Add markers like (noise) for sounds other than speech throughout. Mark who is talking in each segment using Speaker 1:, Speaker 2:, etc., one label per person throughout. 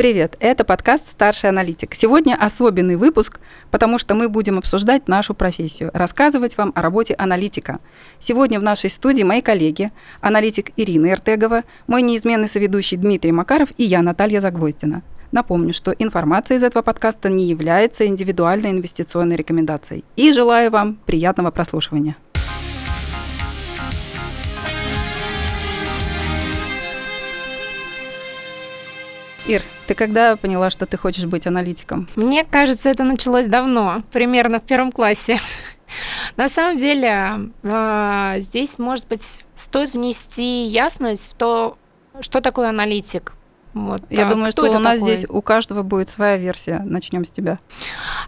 Speaker 1: Привет, это подкаст «Старший аналитик». Сегодня особенный выпуск, потому что мы будем обсуждать нашу профессию, рассказывать вам о работе аналитика. Сегодня в нашей студии мои коллеги, аналитик Ирина Иртегова, мой неизменный соведущий Дмитрий Макаров и я, Наталья Загвоздина. Напомню, что информация из этого подкаста не является индивидуальной инвестиционной рекомендацией. И желаю вам приятного прослушивания. Ир, ты когда поняла, что ты хочешь быть аналитиком?
Speaker 2: Мне кажется, это началось давно, примерно в первом классе. На самом деле, а, здесь, может быть, стоит внести ясность в то, что такое аналитик.
Speaker 1: Вот, Я а, думаю, что у нас такой? здесь у каждого будет своя версия. Начнем с тебя.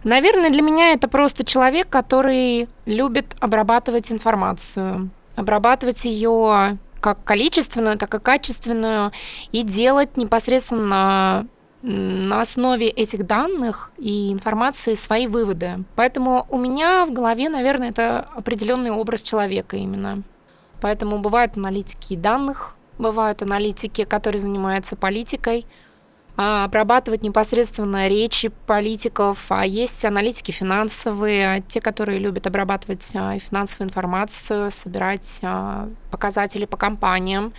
Speaker 2: Наверное, для меня это просто человек, который любит обрабатывать информацию, обрабатывать ее как количественную, так и качественную, и делать непосредственно на основе этих данных и информации свои выводы. Поэтому у меня в голове, наверное, это определенный образ человека именно. Поэтому бывают аналитики данных, бывают аналитики, которые занимаются политикой – обрабатывать непосредственно речи политиков, а есть аналитики финансовые, те, которые любят обрабатывать а, финансовую информацию, собирать а, показатели по компаниям.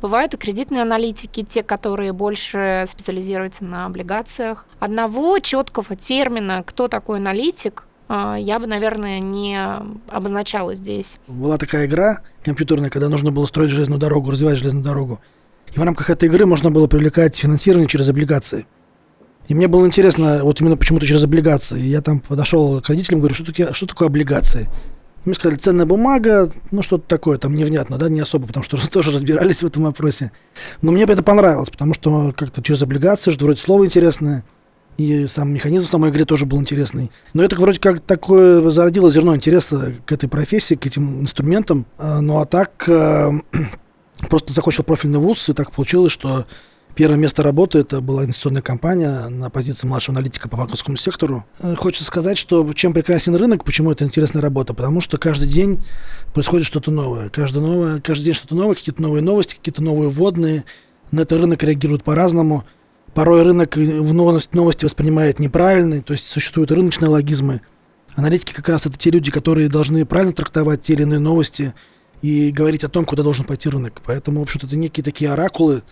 Speaker 2: Бывают и кредитные аналитики, те, которые больше специализируются на облигациях. Одного четкого термина, кто такой аналитик, я бы, наверное, не обозначала здесь.
Speaker 3: Была такая игра компьютерная, когда нужно было строить железную дорогу, развивать железную дорогу. И в рамках этой игры можно было привлекать финансирование через облигации. И мне было интересно, вот именно почему-то через облигации. Я там подошел к родителям, говорю, что такое, что такое облигации? Мне сказали, ценная бумага, ну что-то такое, там невнятно, да, не особо, потому что (laughs) тоже разбирались в этом вопросе. Но мне это понравилось, потому что как-то через облигации, что вроде слово интересное, и сам механизм самой игры тоже был интересный. Но это вроде как такое зародило зерно интереса к этой профессии, к этим инструментам. А, ну а так э, (clears throat) Просто закончил профильный вуз, и так получилось, что Первое место работы это была инвестиционная компания на позиции младшего аналитика по банковскому сектору. Э, хочется сказать, что чем прекрасен рынок, почему это интересная работа, потому что каждый день происходит что-то новое. Каждый, новое, каждый день что-то новое, какие-то новые новости, какие-то новые вводные. На это рынок реагирует по-разному. Порой рынок в новости, новости воспринимает неправильно, то есть существуют рыночные логизмы. Аналитики как раз это те люди, которые должны правильно трактовать те или иные новости – и говорить о том, куда должен пойти рынок. Поэтому, в общем-то, это некие такие оракулы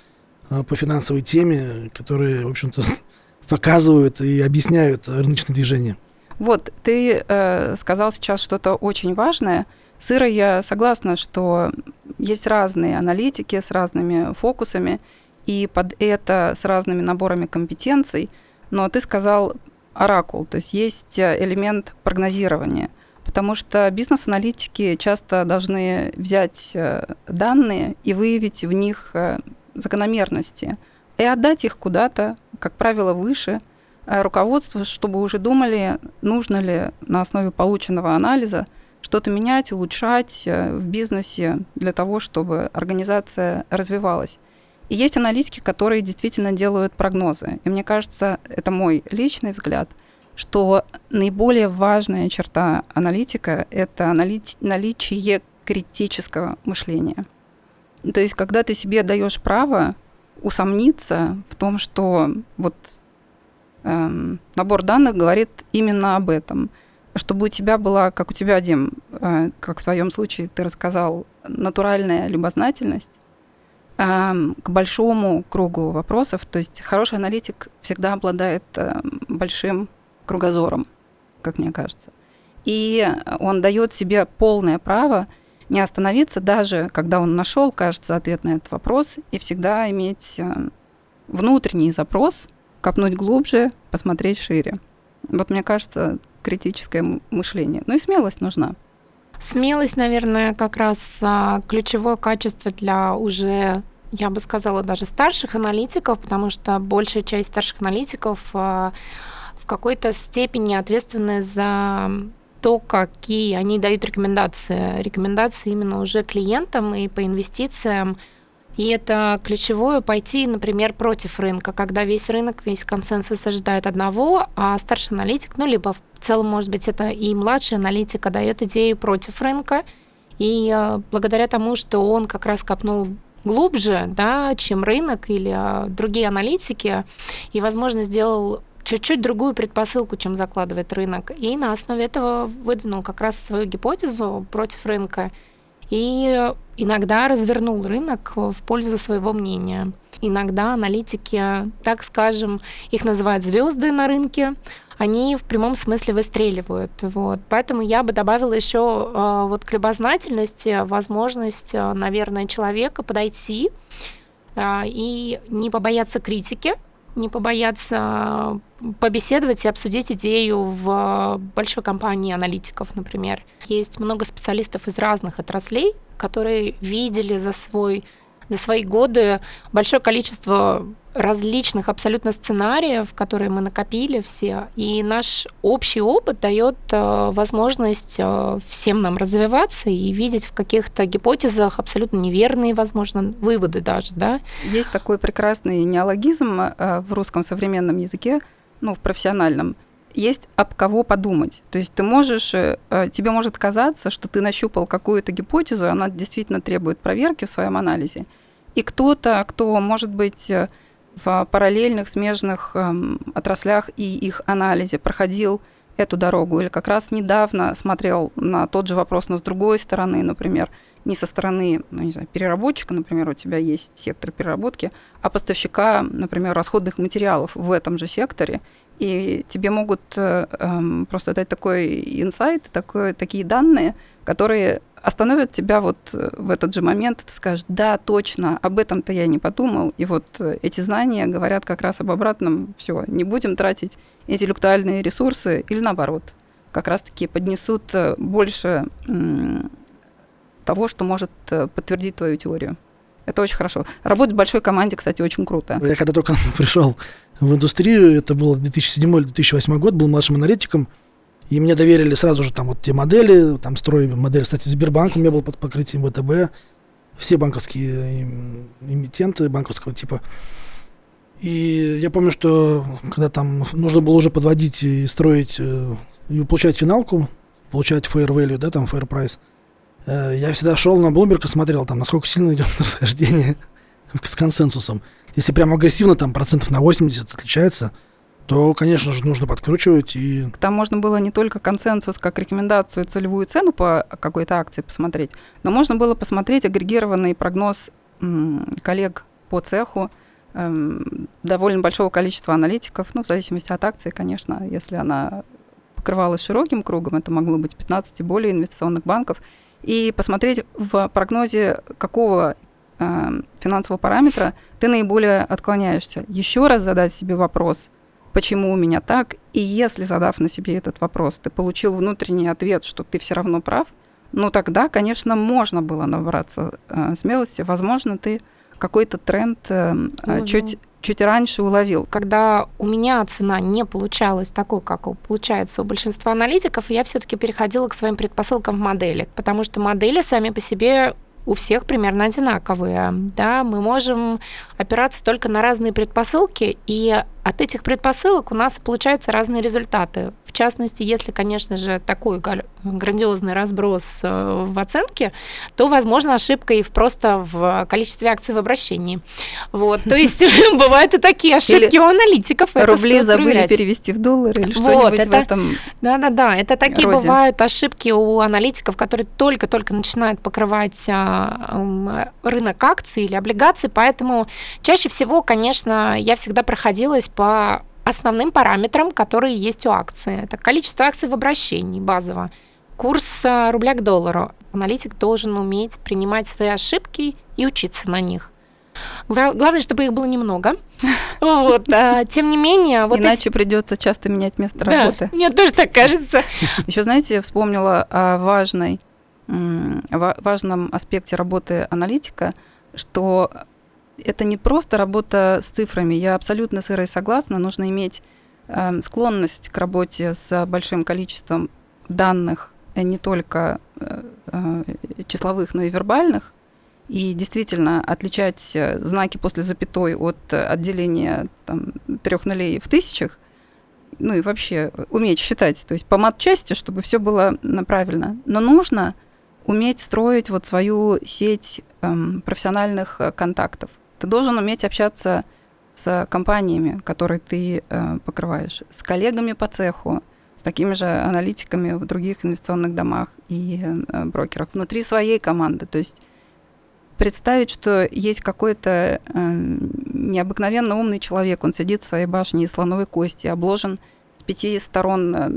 Speaker 3: а, по финансовой теме, которые, в общем-то, (laughs) показывают и объясняют рыночное движение.
Speaker 1: Вот, ты э, сказал сейчас что-то очень важное. С Ирой я согласна, что есть разные аналитики с разными фокусами, и под это с разными наборами компетенций. Но ты сказал оракул, то есть есть э, элемент прогнозирования – потому что бизнес-аналитики часто должны взять э, данные и выявить в них э, закономерности и отдать их куда-то, как правило, выше э, руководству, чтобы уже думали, нужно ли на основе полученного анализа что-то менять, улучшать в бизнесе для того, чтобы организация развивалась. И есть аналитики, которые действительно делают прогнозы. И мне кажется, это мой личный взгляд – что наиболее важная черта аналитика – это наличие критического мышления. То есть, когда ты себе даешь право усомниться в том, что вот эм, набор данных говорит именно об этом, чтобы у тебя была, как у тебя, Дим, э, как в твоем случае ты рассказал, натуральная любознательность э, к большому кругу вопросов. То есть хороший аналитик всегда обладает э, большим кругозором, как мне кажется. И он дает себе полное право не остановиться, даже когда он нашел, кажется, ответ на этот вопрос, и всегда иметь э, внутренний запрос, копнуть глубже, посмотреть шире. Вот мне кажется, критическое мышление. Ну и смелость нужна.
Speaker 2: Смелость, наверное, как раз а, ключевое качество для уже, я бы сказала, даже старших аналитиков, потому что большая часть старших аналитиков а, какой-то степени ответственны за то, какие они дают рекомендации. Рекомендации именно уже клиентам и по инвестициям. И это ключевое пойти, например, против рынка, когда весь рынок, весь консенсус ожидает одного, а старший аналитик, ну, либо в целом, может быть, это и младший аналитик дает идею против рынка, и э, благодаря тому, что он как раз копнул глубже, да, чем рынок или а, другие аналитики, и, возможно, сделал чуть-чуть другую предпосылку, чем закладывает рынок. И на основе этого выдвинул как раз свою гипотезу против рынка и иногда развернул рынок в пользу своего мнения. Иногда аналитики, так скажем, их называют звезды на рынке, они в прямом смысле выстреливают. Вот. Поэтому я бы добавила еще э, вот к любознательности возможность, э, наверное, человека подойти э, и не побояться критики, не побояться побеседовать и обсудить идею в большой компании аналитиков, например. Есть много специалистов из разных отраслей, которые видели за свой за свои годы большое количество различных абсолютно сценариев, которые мы накопили все, и наш общий опыт дает э, возможность э, всем нам развиваться и видеть в каких-то гипотезах абсолютно неверные, возможно, выводы даже, да.
Speaker 1: Есть такой прекрасный неологизм э, в русском современном языке, ну, в профессиональном, есть об кого подумать. То есть ты можешь, тебе может казаться, что ты нащупал какую-то гипотезу, она действительно требует проверки в своем анализе. И кто-то, кто, может быть, в параллельных смежных эм, отраслях и их анализе проходил эту дорогу или как раз недавно смотрел на тот же вопрос, но с другой стороны, например, не со стороны, ну, не знаю, переработчика, например, у тебя есть сектор переработки, а поставщика, например, расходных материалов в этом же секторе, и тебе могут э, э, просто дать такой инсайт, такой, такие данные, которые остановят тебя вот э, в этот же момент, и ты скажешь, да, точно, об этом-то я не подумал, и вот э, эти знания говорят как раз об обратном, все, не будем тратить интеллектуальные ресурсы, или наоборот, как раз-таки поднесут э, больше того, что может подтвердить твою теорию. Это очень хорошо. Работать в большой команде, кстати, очень круто.
Speaker 3: Я когда только (laughs) пришел в индустрию, это был 2007-2008 год, был младшим аналитиком, и мне доверили сразу же там вот те модели, там строю модель, кстати, Сбербанк у меня был под покрытием ВТБ, все банковские эмитенты банковского типа. И я помню, что когда там нужно было уже подводить и строить, э, и получать финалку, получать fair value, да, там fair price, э, я всегда шел на Bloomberg и смотрел, там, насколько сильно идет (laughs) расхождение с консенсусом. Если прям агрессивно, там, процентов на 80 отличается, то, конечно же, нужно подкручивать. И...
Speaker 1: Там можно было не только консенсус как рекомендацию, целевую цену по какой-то акции посмотреть, но можно было посмотреть агрегированный прогноз коллег по цеху, эм, довольно большого количества аналитиков, ну, в зависимости от акции, конечно, если она покрывалась широким кругом, это могло быть 15 и более инвестиционных банков, и посмотреть в прогнозе, какого э, финансового параметра ты наиболее отклоняешься. Еще раз задать себе вопрос – почему у меня так. И если, задав на себе этот вопрос, ты получил внутренний ответ, что ты все равно прав, ну тогда, конечно, можно было набраться э, смелости. Возможно, ты какой-то тренд э, э, чуть чуть раньше уловил.
Speaker 2: Когда у меня цена не получалась такой, как получается у большинства аналитиков, я все-таки переходила к своим предпосылкам в модели, потому что модели сами по себе у всех примерно одинаковые. Да? Мы можем опираться только на разные предпосылки, и от этих предпосылок у нас получаются разные результаты. В частности, если, конечно же, такой грандиозный разброс э, в оценке, то, возможно, ошибка и просто в количестве акций в обращении. Вот, то есть (laughs) (laughs) бывают и такие ошибки у аналитиков.
Speaker 1: Рубли забыли перевести в доллары или что-нибудь в этом
Speaker 2: Да-да-да, это такие бывают ошибки у аналитиков, которые только-только начинают покрывать а, рынок акций или облигаций, поэтому чаще всего, конечно, я всегда проходилась по основным параметрам, которые есть у акции. Это количество акций в обращении базово, курс э, рубля к доллару. Аналитик должен уметь принимать свои ошибки и учиться на них. Главное, чтобы их было немного. (laughs) Вот, а, тем не менее... Вот
Speaker 1: Иначе эти... придется часто менять место да, работы.
Speaker 2: Мне тоже так кажется. (laughs)
Speaker 1: Еще, знаете, я вспомнила о важной, важном аспекте работы аналитика, что это не просто работа с цифрами. Я абсолютно с Ирой согласна. Нужно иметь э, склонность к работе с большим количеством данных, э, не только э, э, числовых, но и вербальных. И действительно отличать э, знаки после запятой от отделения там, трех нулей в тысячах, ну и вообще уметь считать, то есть по матчасти, чтобы все было правильно. Но нужно уметь строить вот свою сеть эм, профессиональных контактов. Ты должен уметь общаться с компаниями, которые ты э, покрываешь, с коллегами по цеху, с такими же аналитиками в других инвестиционных домах и э, брокерах внутри своей команды. То есть представить, что есть какой-то э, необыкновенно умный человек, он сидит в своей башне из слоновой кости, обложен с пяти сторон, э,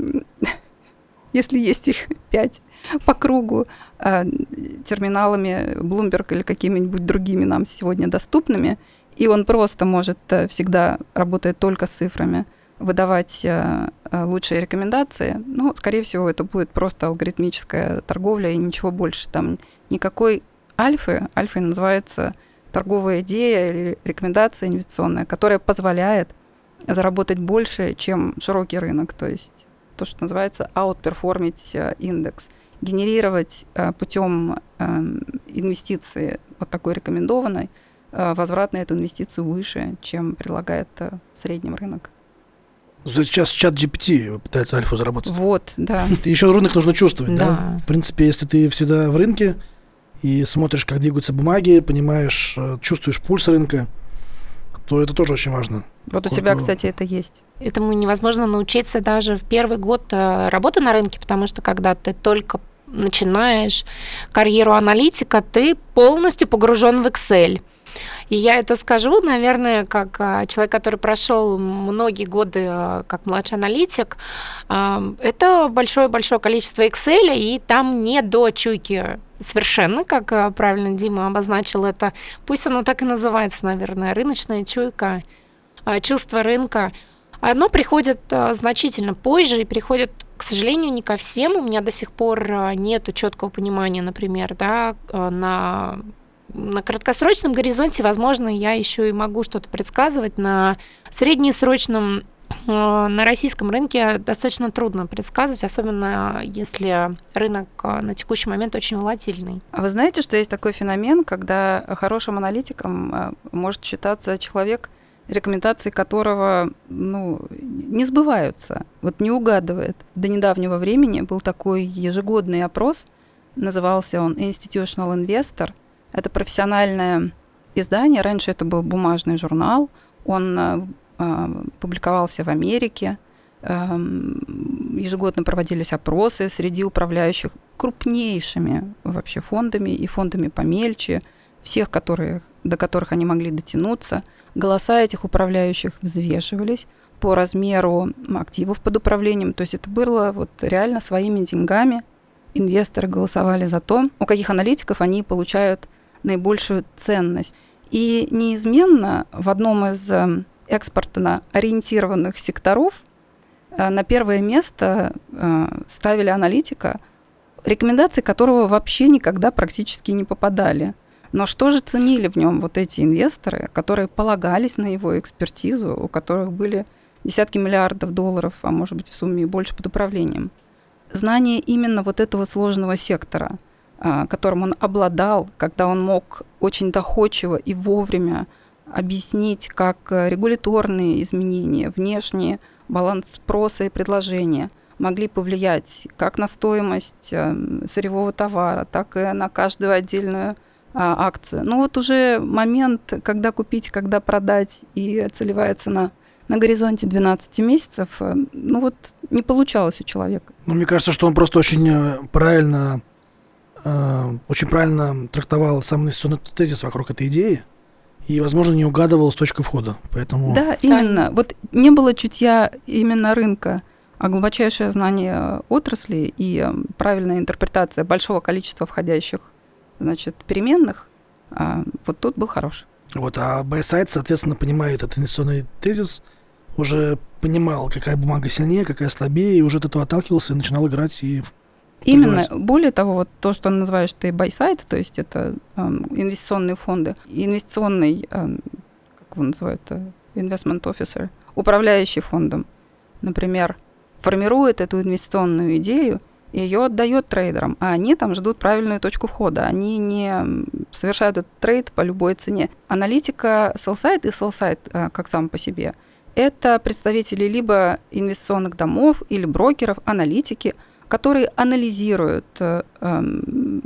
Speaker 1: если есть их (laughs) пять, по кругу, э, терминалами Bloomberg или какими-нибудь другими нам сегодня доступными, и он просто может э, всегда работать только с цифрами – выдавать э, лучшие рекомендации, ну, скорее всего, это будет просто алгоритмическая торговля и ничего больше. Там никакой альфы, альфой называется торговая идея или рекомендация инвестиционная, которая позволяет заработать больше, чем широкий рынок, то есть то, что называется outperformить э, индекс, генерировать путем инвестиции вот такой рекомендованной возврат на эту инвестицию выше, чем предлагает в среднем рынок.
Speaker 3: Сейчас чат GPT пытается альфу заработать.
Speaker 1: Вот, да. (laughs)
Speaker 3: Еще рынок нужно чувствовать, да. да? В принципе, если ты всегда в рынке и смотришь, как двигаются бумаги, понимаешь, э, чувствуешь пульс рынка, то это тоже очень важно.
Speaker 1: Вот у тебя, кстати, это есть.
Speaker 2: Этому невозможно научиться даже в первый год э, работы на рынке, потому что когда ты только начинаешь карьеру аналитика, ты полностью погружен в Excel. И я это скажу, наверное, как а, человек, который прошел многие годы а, как младший аналитик. Это большое-большое количество Excel, и там не до чуйки совершенно, как правильно Дима обозначил это. Пусть оно так и называется, наверное, рыночная чуйка, чувство рынка. Оно приходит значительно позже и приходит к сожалению, не ко всем. У меня до сих пор нет четкого понимания, например, да, на на краткосрочном горизонте, возможно, я еще и могу что-то предсказывать. На среднесрочном на российском рынке достаточно трудно предсказывать, особенно если рынок на текущий момент очень волатильный.
Speaker 1: А вы знаете, что есть такой феномен, когда хорошим аналитиком может считаться человек, рекомендации которого ну, не сбываются, вот не угадывает. До недавнего времени был такой ежегодный опрос, назывался он Institutional Investor – это профессиональное издание. Раньше это был бумажный журнал. Он э, э, публиковался в Америке. Э, ежегодно проводились опросы среди управляющих крупнейшими вообще фондами и фондами помельче, всех, которые, до которых они могли дотянуться. Голоса этих управляющих взвешивались по размеру активов под управлением. То есть это было вот реально своими деньгами. Инвесторы голосовали за то, у каких аналитиков они получают наибольшую ценность. И неизменно в одном из эм, экспортно ориентированных секторов э, на первое место э, ставили аналитика, рекомендации которого вообще никогда практически не попадали. Но что же ценили в нем вот эти инвесторы, которые полагались на его экспертизу, у которых были десятки миллиардов долларов, а может быть в сумме и больше под управлением? Знание именно вот этого сложного сектора – а, которым он обладал, когда он мог очень доходчиво и вовремя объяснить, как регуляторные изменения, внешние баланс спроса и предложения могли повлиять как на стоимость эм, сырьевого товара, так и на каждую отдельную а, акцию. Ну вот уже момент, когда купить, когда продать и целевая цена на горизонте 12 месяцев, э, ну вот не получалось у человека.
Speaker 3: Ну, мне кажется, что он просто очень э, правильно Э, очень правильно трактовал сам тезис вокруг этой идеи и, возможно, не угадывал с точки входа. Поэтому...
Speaker 1: Да, именно. Вот не было чутья именно рынка, а глубочайшее знание отрасли и э, правильная интерпретация большого количества входящих значит, переменных, а, вот тут был хорош.
Speaker 3: Вот, а buy-side, соответственно, понимает этот инвестиционный тезис, уже понимал, какая бумага сильнее, какая слабее, и уже от этого отталкивался и начинал играть и
Speaker 1: Именно. Понимаете? Более того, вот то, что называешь ты buy-side, то есть это э, инвестиционные фонды, инвестиционный, э, как его называют, э, investment officer, управляющий фондом, например, формирует эту инвестиционную идею ее отдает трейдерам, а они там ждут правильную точку входа. Они не совершают этот трейд по любой цене. Аналитика sell-side и э, как сам по себе, это представители либо инвестиционных домов или брокеров, аналитики – которые анализируют э, эм,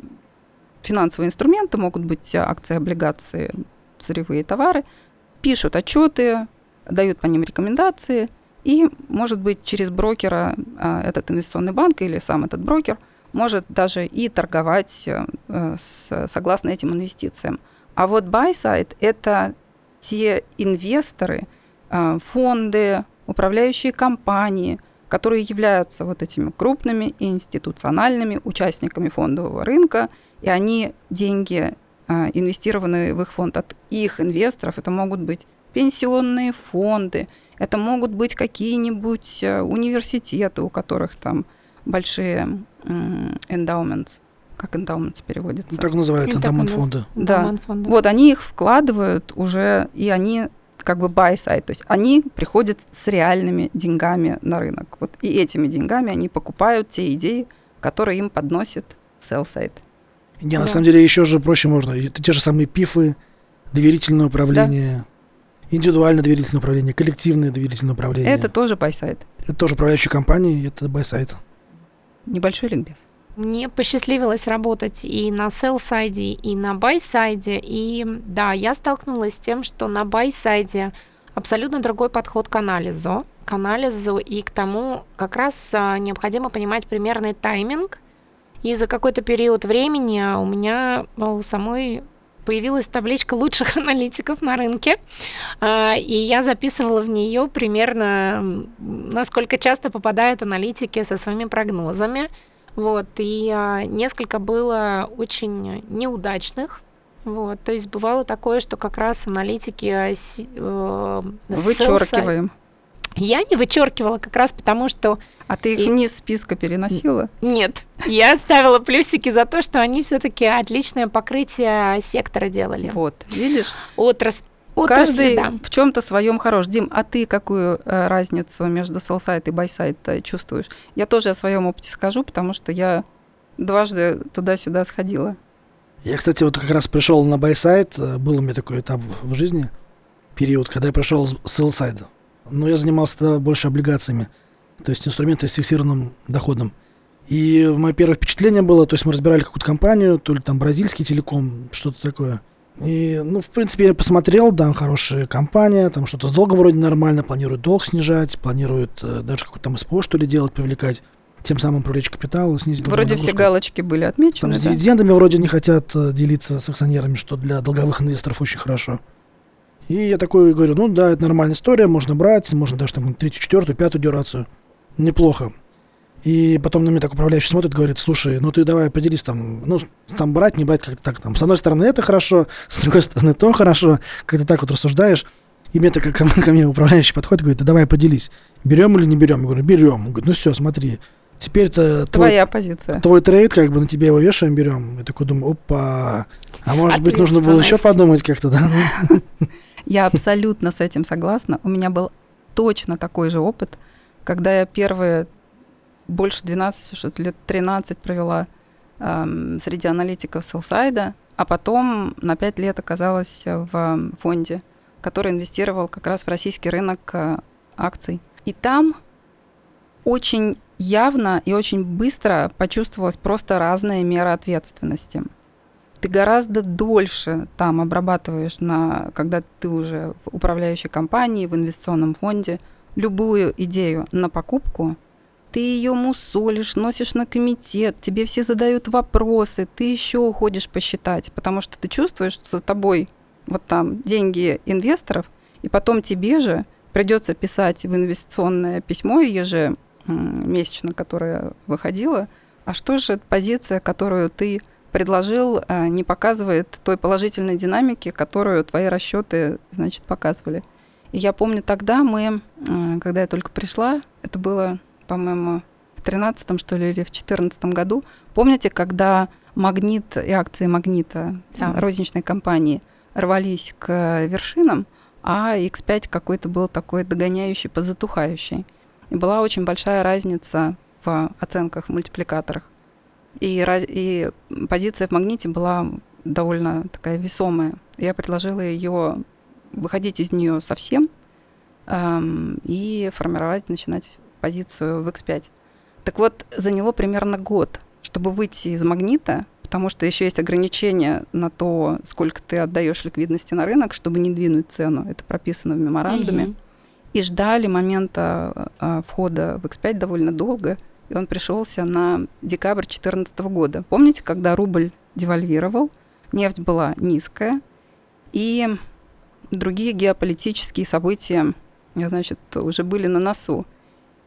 Speaker 1: финансовые инструменты, могут быть акции, облигации, сырьевые товары, пишут отчеты, дают по ним рекомендации, и, может быть, через брокера а, этот инвестиционный банк или сам этот брокер может даже и торговать э, согласно этим инвестициям. А вот buy side – это те инвесторы, а, фонды, управляющие компании, которые являются вот этими крупными институциональными участниками фондового рынка, и они деньги, а, инвестированные в их фонд от их инвесторов, это могут быть пенсионные фонды, это могут быть какие-нибудь э, университеты, у которых там большие endowments, как endowments переводится?
Speaker 3: Так называется, endowment фонды.
Speaker 1: Да. Вот они их вкладывают уже, и они как бы buy side, то есть они приходят с реальными деньгами на рынок. Вот и этими деньгами они покупают те идеи, которые им подносит sell side.
Speaker 3: Не, да. на самом деле еще же проще можно. Это те же самые пифы, доверительное управление, да. Индивидуальное доверительное управление, коллективное доверительное управление.
Speaker 1: Это тоже side.
Speaker 3: Это тоже управляющие компании, это side.
Speaker 1: Небольшой ликбез.
Speaker 2: Мне посчастливилось работать и на sell-сайде, и на buy-сайде. И да, я столкнулась с тем, что на buy-сайде абсолютно другой подход к анализу. К анализу и к тому, как раз а, необходимо понимать примерный тайминг. И за какой-то период времени у меня а, у самой появилась табличка лучших (laughs) аналитиков на рынке, а, и я записывала в нее примерно, насколько часто попадают аналитики со своими прогнозами. Вот, и а, несколько было очень неудачных. Вот, то есть бывало такое, что как раз аналитики
Speaker 1: э, вычеркиваем.
Speaker 2: Я не вычеркивала как раз потому, что...
Speaker 1: А ты их и... вниз списка переносила?
Speaker 2: Нет, я ставила плюсики за то, что они все-таки отличное покрытие сектора делали.
Speaker 1: Вот, видишь?
Speaker 2: Отрасль.
Speaker 1: Каждый да. в чем-то своем хорош. Дим, а ты какую э, разницу между sell-side и buy-side э, чувствуешь? Я тоже о своем опыте скажу, потому что я дважды туда-сюда сходила.
Speaker 3: Я, кстати, вот как раз пришел на buy-side, э, был у меня такой этап в жизни, период, когда я пришел с sell-side а но я занимался тогда больше облигациями, то есть инструменты с фиксированным доходом. И мое первое впечатление было, то есть мы разбирали какую-то компанию, то ли там бразильский телеком, что-то такое. И, ну, в принципе, я посмотрел, да, хорошая компания, там что-то с долгом вроде нормально, планирует долг снижать, планирует э, даже какой-то там СПО, что ли, делать, привлекать, тем самым привлечь капитал и снизить
Speaker 1: Вроде все галочки были отмечены,
Speaker 3: Там да? с дивидендами вроде не хотят э, делиться с акционерами, что для долговых инвесторов очень хорошо. И я такой говорю, ну да, это нормальная история, можно брать, можно даже там третью, четвертую, пятую дюрацию. Неплохо. И потом на меня так управляющий смотрит, говорит, слушай, ну ты давай поделись там, ну там брать, не брать, как-то так там. С одной стороны это хорошо, (laughs) с другой стороны то хорошо, как-то так вот рассуждаешь. И мне так ко, ко мне управляющий подходит, говорит, да давай поделись, берем или не берем? Я говорю, берем. Он говорит, ну все, смотри, теперь это
Speaker 1: твоя твой, позиция.
Speaker 3: Твой трейд, как бы на тебе его вешаем, берем. Я такой думаю, опа, а может быть нужно было еще подумать как-то, да? (laughs)
Speaker 1: Я абсолютно с этим согласна. У меня был точно такой же опыт, когда я первые больше 12, что-то лет 13 провела эм, среди аналитиков Селсайда, а потом на 5 лет оказалась в фонде, который инвестировал как раз в российский рынок э, акций. И там очень явно и очень быстро почувствовалась просто разная мера ответственности ты гораздо дольше там обрабатываешь, на, когда ты уже в управляющей компании, в инвестиционном фонде, любую идею на покупку, ты ее мусолишь, носишь на комитет, тебе все задают вопросы, ты еще уходишь посчитать, потому что ты чувствуешь, что за тобой вот там деньги инвесторов, и потом тебе же придется писать в инвестиционное письмо ежемесячно, которое выходило, а что же позиция, которую ты предложил, э, не показывает той положительной динамики, которую твои расчеты, значит, показывали. И я помню тогда мы, э, когда я только пришла, это было, по-моему, в 13 что ли, или в 14 году, помните, когда Магнит и акции Магнита, да. розничной компании, рвались к вершинам, а X5 какой-то был такой догоняющий, позатухающий. И была очень большая разница в оценках, в мультипликаторах. И, и позиция в магните была довольно такая весомая. Я предложила ее выходить из нее совсем эм, и формировать, начинать позицию в X5. Так вот, заняло примерно год, чтобы выйти из магнита, потому что еще есть ограничения на то, сколько ты отдаешь ликвидности на рынок, чтобы не двинуть цену. Это прописано в меморандуме. Mm-hmm. И ждали момента а, входа в X5 довольно долго, и он пришелся на декабрь 2014 года. Помните, когда рубль девальвировал, нефть была низкая, и другие геополитические события, значит, уже были на носу.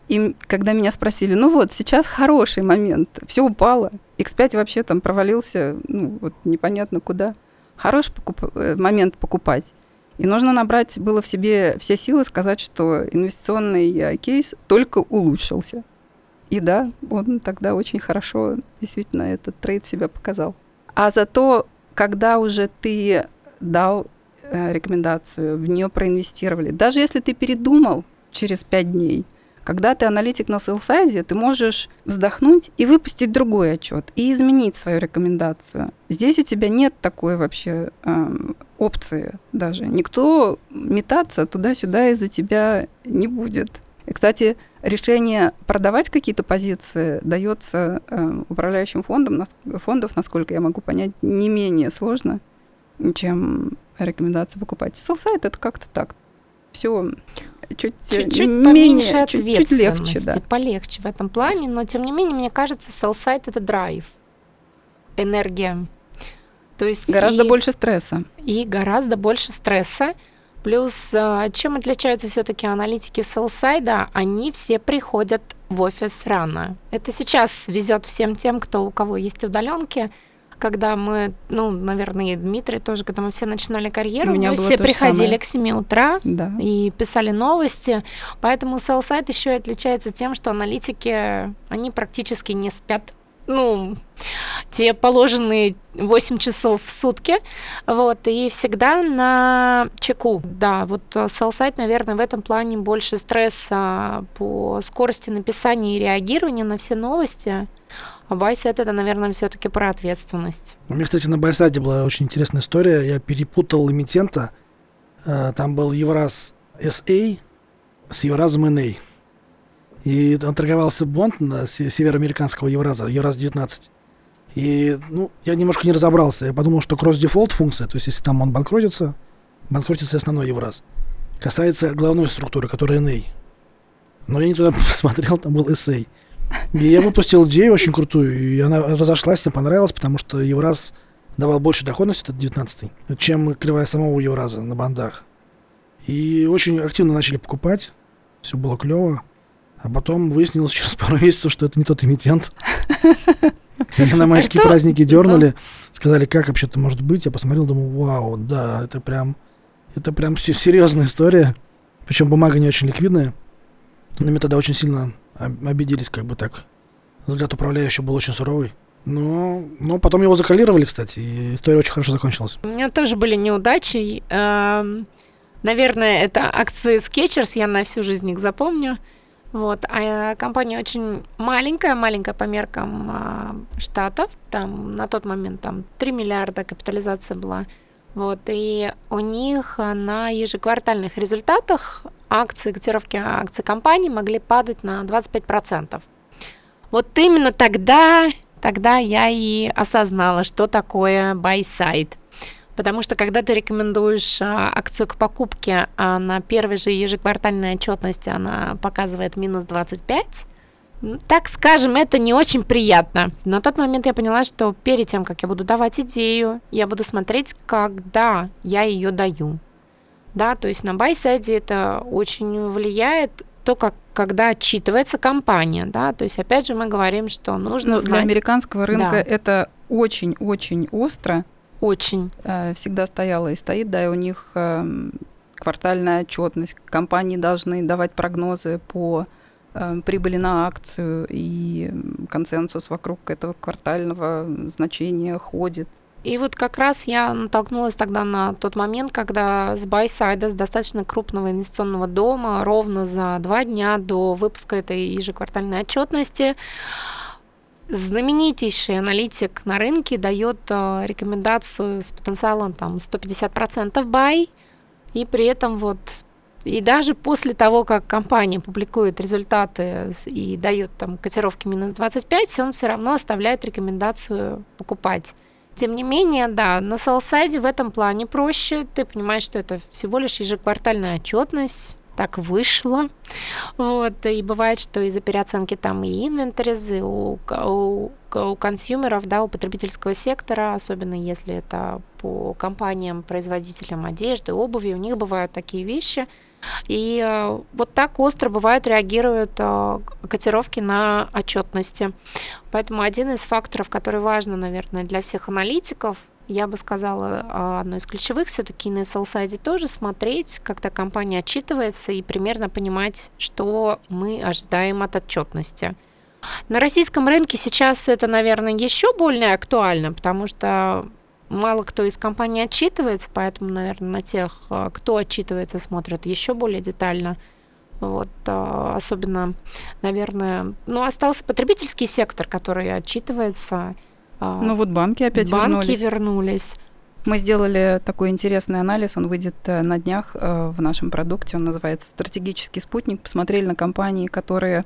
Speaker 1: И когда меня спросили, ну вот, сейчас хороший момент, все упало, X5 вообще там провалился, ну вот непонятно куда. Хороший покуп... Э, момент покупать. И нужно набрать было в себе все силы сказать, что инвестиционный э, кейс только улучшился. И да, он тогда очень хорошо действительно этот трейд себя показал. А зато, когда уже ты дал э, рекомендацию, в нее проинвестировали, даже если ты передумал через пять дней, когда ты аналитик на селсайде, ты можешь вздохнуть и выпустить другой отчет и изменить свою рекомендацию. Здесь у тебя нет такой вообще э, опции даже. Никто метаться туда-сюда из-за тебя не будет. И, кстати, решение продавать какие-то позиции дается э, управляющим фондом, фондов, насколько я могу понять, не менее сложно, чем рекомендация покупать. Селсайт это как-то так. Все чуть,
Speaker 2: чуть-чуть менее, чуть, чуть легче, да. полегче в этом плане, но тем не менее, мне кажется, селсайт это драйв, энергия.
Speaker 1: То есть гораздо и, больше стресса.
Speaker 2: И гораздо больше стресса. Плюс, а, чем отличаются все-таки аналитики селсайда, они все приходят в офис рано. Это сейчас везет всем тем, кто у кого есть удаленки, когда мы, ну, наверное, и Дмитрий тоже, когда мы все начинали карьеру, мы все приходили самое. к 7 утра да. и писали новости. Поэтому селл-сайт еще и отличается тем, что аналитики, они практически не спят ну, те положенные 8 часов в сутки, вот, и всегда на чеку, да, вот селл-сайт, наверное, в этом плане больше стресса по скорости написания и реагирования на все новости, а байсет это, наверное, все-таки про ответственность.
Speaker 3: У меня, кстати, на байсаде была очень интересная история. Я перепутал эмитента. Э, там был Евраз SA с Евразом NA. И он торговался бонд на североамериканского Евраза, Евраз 19. И, ну, я немножко не разобрался. Я подумал, что cross-default функция, то есть если там он банкротится, банкротится основной Евраз. Касается главной структуры, которая NA. Но я не туда (laughs) посмотрел, там был SA. И я выпустил идею очень крутую, и она разошлась, всем понравилась, потому что Евраз давал больше доходности, это 19 чем кривая самого Евраза на бондах. И очень активно начали покупать, все было клево. А потом выяснилось через пару месяцев, что это не тот эмитент. Меня на майские праздники дернули, сказали, как вообще это может быть. Я посмотрел, думаю, вау, да, это прям, это прям серьезная история. Причем бумага не очень ликвидная. На меня тогда очень сильно обиделись, как бы так. Взгляд управляющего был очень суровый. Но, но потом его закалировали, кстати, и история очень хорошо закончилась.
Speaker 2: У меня тоже были неудачи. Эм, наверное, это акции Skechers, я на всю жизнь их запомню. Вот, а компания очень маленькая, маленькая по меркам а, штатов. Там на тот момент там 3 миллиарда капитализация была. Вот, и у них на ежеквартальных результатах акции, котировки акций компании могли падать на 25%. Вот именно тогда, тогда я и осознала, что такое buy side. Потому что когда ты рекомендуешь а, акцию к покупке, а на первой же ежеквартальной отчетности она показывает минус 25, так скажем, это не очень приятно. На тот момент я поняла, что перед тем, как я буду давать идею, я буду смотреть, когда я ее даю. Да, то есть на байсайде это очень влияет то, как, когда отчитывается компания, да, то есть опять же мы говорим, что нужно
Speaker 1: ну, Для американского рынка да. это очень-очень остро.
Speaker 2: Очень.
Speaker 1: Э, всегда стояло и стоит, да, и у них эм, квартальная отчетность. Компании должны давать прогнозы по Э, прибыли на акцию, и консенсус вокруг этого квартального значения ходит.
Speaker 2: И вот как раз я натолкнулась тогда на тот момент, когда с Байсайда, с достаточно крупного инвестиционного дома, ровно за два дня до выпуска этой ежеквартальной отчетности, знаменитейший аналитик на рынке дает э, рекомендацию с потенциалом там 150% buy, и при этом вот И даже после того, как компания публикует результаты и дает там котировки минус 25, он все равно оставляет рекомендацию покупать. Тем не менее, да, на селсайде в этом плане проще. Ты понимаешь, что это всего лишь ежеквартальная отчетность, так вышло. Вот. И бывает, что из-за переоценки там и инвентаризы у, у, у консюмеров, да, у потребительского сектора, особенно если это по компаниям, производителям одежды, обуви, у них бывают такие вещи. И э, вот так остро бывает реагируют э, котировки на отчетности. Поэтому один из факторов, который важно, наверное, для всех аналитиков, я бы сказала, а, одно из ключевых все-таки на SLSide тоже смотреть, когда компания отчитывается и примерно понимать, что мы ожидаем от отчетности. На российском рынке сейчас это, наверное, еще более актуально, потому что мало кто из компаний отчитывается, поэтому, наверное, на тех, а, кто отчитывается, смотрят еще более детально. Вот, а, особенно, наверное, ну, остался потребительский сектор, который отчитывается.
Speaker 1: А, ну вот банки опять
Speaker 2: банки
Speaker 1: вернулись.
Speaker 2: Банки вернулись.
Speaker 1: Мы сделали такой интересный анализ, он выйдет э, на днях э, в нашем продукте, он называется «Стратегический спутник». Посмотрели на компании, которые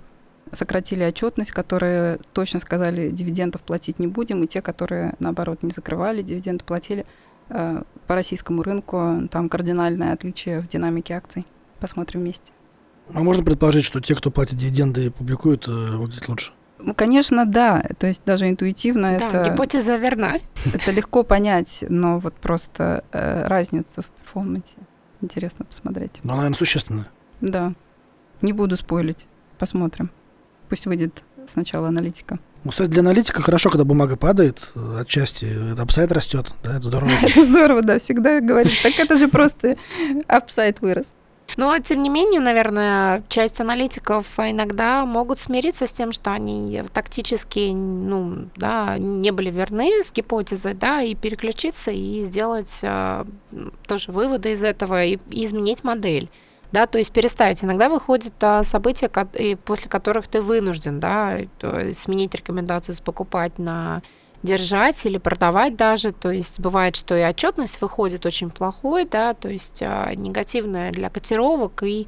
Speaker 1: сократили отчетность, которые точно сказали, дивидендов платить не будем, и те, которые, наоборот, не закрывали, дивиденды платили. Э, по российскому рынку там кардинальное отличие в динамике акций. Посмотрим вместе.
Speaker 3: А можно предположить, что те, кто платит дивиденды и публикуют, выглядят лучше?
Speaker 1: Ну, конечно, да. То есть даже интуитивно
Speaker 2: да,
Speaker 1: это...
Speaker 2: гипотеза верна.
Speaker 1: Это легко понять, но вот просто э, разницу в перформансе интересно посмотреть.
Speaker 3: Ну, она, наверное, существенная.
Speaker 1: Да. Не буду спойлить. Посмотрим. Пусть выйдет сначала аналитика.
Speaker 3: Ну, кстати, для аналитика хорошо, когда бумага падает, э, отчасти upside растет, да, это здорово.
Speaker 1: Это (laughs) здорово, да, всегда говорит. Так это же просто upside вырос.
Speaker 2: Но, тем не менее, наверное, часть аналитиков иногда могут смириться с тем, что они тактически ну, да, не были верны с гипотезой, да, и переключиться и сделать э, тоже выводы из этого и, изменить модель. Да, то есть переставить. Иногда выходят а, события, после которых ты вынужден да, сменить рекомендацию с покупать на держать или продавать даже. То есть бывает, что и отчетность выходит очень плохой, да, то есть а, негативная для котировок и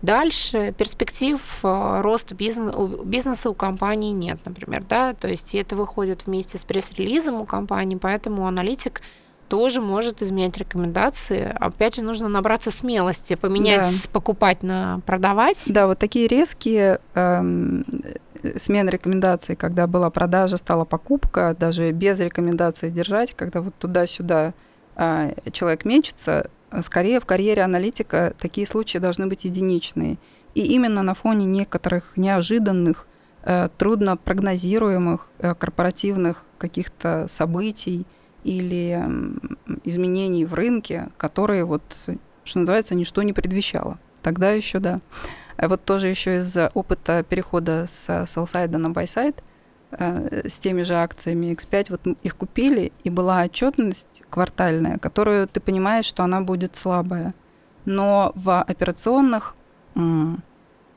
Speaker 2: Дальше перспектив а, роста бизнес, бизнеса у компании нет, например, да, то есть это выходит вместе с пресс-релизом у компании, поэтому аналитик тоже может изменять рекомендации. Опять же, нужно набраться смелости, поменять да. покупать на продавать.
Speaker 1: Да, вот такие резкие эм, смена рекомендаций, когда была продажа, стала покупка, даже без рекомендации держать, когда вот туда-сюда а, человек мечется, скорее в карьере аналитика такие случаи должны быть единичные. И именно на фоне некоторых неожиданных, э, трудно прогнозируемых э, корпоративных каких-то событий или изменений в рынке, которые вот, что называется, ничто не предвещало. Тогда еще да. А вот тоже еще из опыта перехода с sell на buy э, с теми же акциями X5, вот их купили, и была отчетность квартальная, которую ты понимаешь, что она будет слабая. Но в операционных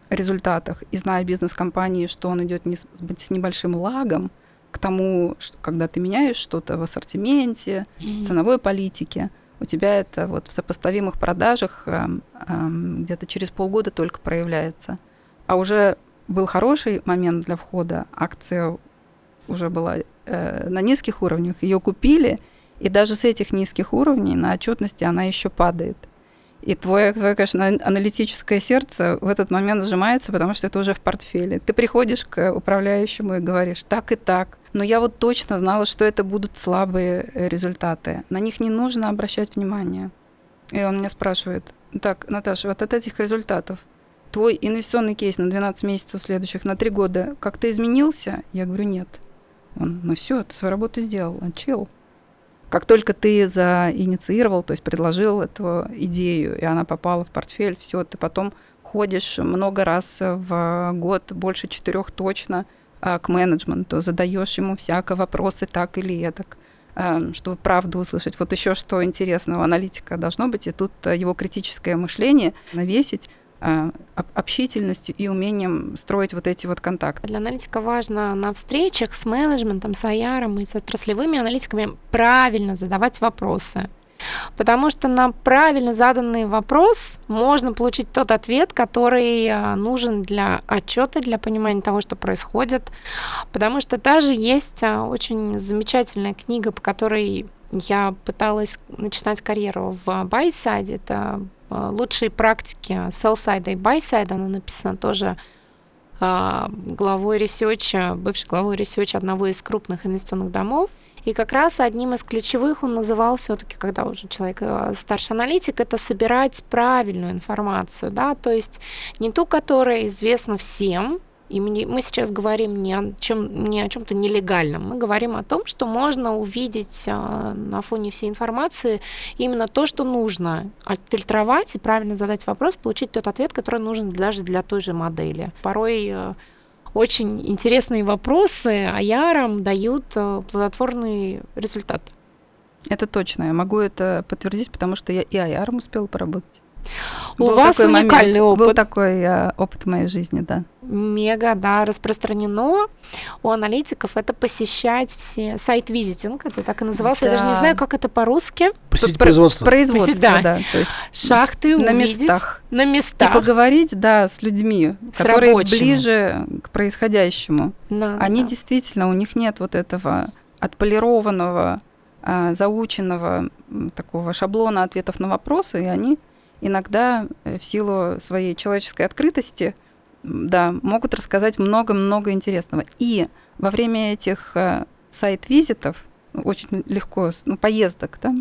Speaker 1: результатах, и зная бизнес компании, что он идет не с, с небольшим лагом к тому, что, когда ты меняешь что-то в ассортименте, mm-hmm. ценовой политике, у тебя это вот в сопоставимых продажах э, э, где-то через полгода только проявляется. А уже был хороший момент для входа, акция уже была э, на низких уровнях, ее купили, и даже с этих низких уровней на отчетности она еще падает. И твое, твое, конечно, аналитическое сердце в этот момент сжимается, потому что это уже в портфеле. Ты приходишь к управляющему и говоришь, так и так. Но я вот точно знала, что это будут слабые э, результаты. На них не нужно обращать внимание. И он меня спрашивает, так, Наташа, вот от этих результатов твой инвестиционный кейс на 12 месяцев следующих, на 3 года, как-то изменился? Я говорю, нет. Он, ну все, ты свою работу сделал, чил. Как только ты заинициировал, то есть предложил эту идею, и она попала в портфель, все, ты потом ходишь много раз в год, больше четырех точно, а, к менеджменту, задаешь ему всякие вопросы так или так а, чтобы правду услышать. Вот еще что интересного аналитика должно быть, и тут его критическое мышление навесить а, общительностью и умением строить вот эти вот контакты.
Speaker 2: Для аналитика важно на встречах с менеджментом, с IR и с отраслевыми аналитиками правильно задавать вопросы. Потому что на правильно заданный вопрос можно получить тот ответ, который а, нужен для отчета, для понимания того, что происходит. Потому что даже есть а, очень замечательная книга, по которой я пыталась начинать карьеру в buy-side е. Это а, лучшие практики sell-side и buy-side. Она написана тоже главой ресерча, бывшей главой ресерча одного из крупных инвестиционных домов. И как раз одним из ключевых он называл все-таки, когда уже человек э, старший аналитик, это собирать правильную информацию, да, то есть не ту, которая известна всем, и мы сейчас говорим не о, чем, не о чем-то нелегальном, мы говорим о том, что можно увидеть а, на фоне всей информации именно то, что нужно, отфильтровать и правильно задать вопрос, получить тот ответ, который нужен даже для той же модели. Порой э, очень интересные вопросы аярам дают э, плодотворный результат.
Speaker 1: Это точно. Я могу это подтвердить, потому что я и аяром успела поработать.
Speaker 2: У был вас уникальный момент. опыт.
Speaker 1: Был такой а, опыт в моей жизни, да.
Speaker 2: Мега, да, распространено у аналитиков это посещать все сайт-визитинг, это так и назывался. Да. Я даже не знаю, как это по-русски.
Speaker 3: Посетить производство.
Speaker 1: Производство, Посетить, да. да.
Speaker 2: То есть шахты
Speaker 1: на увидеть, местах.
Speaker 2: На местах.
Speaker 1: И поговорить, да, с людьми, с которые рабочими. ближе к происходящему. Да, Они да. действительно, у них нет вот этого отполированного, а, заученного такого шаблона ответов на вопросы, и они иногда э, в силу своей человеческой открытости, да, могут рассказать много-много интересного. И во время этих э, сайт-визитов, очень легко, ну, поездок, да,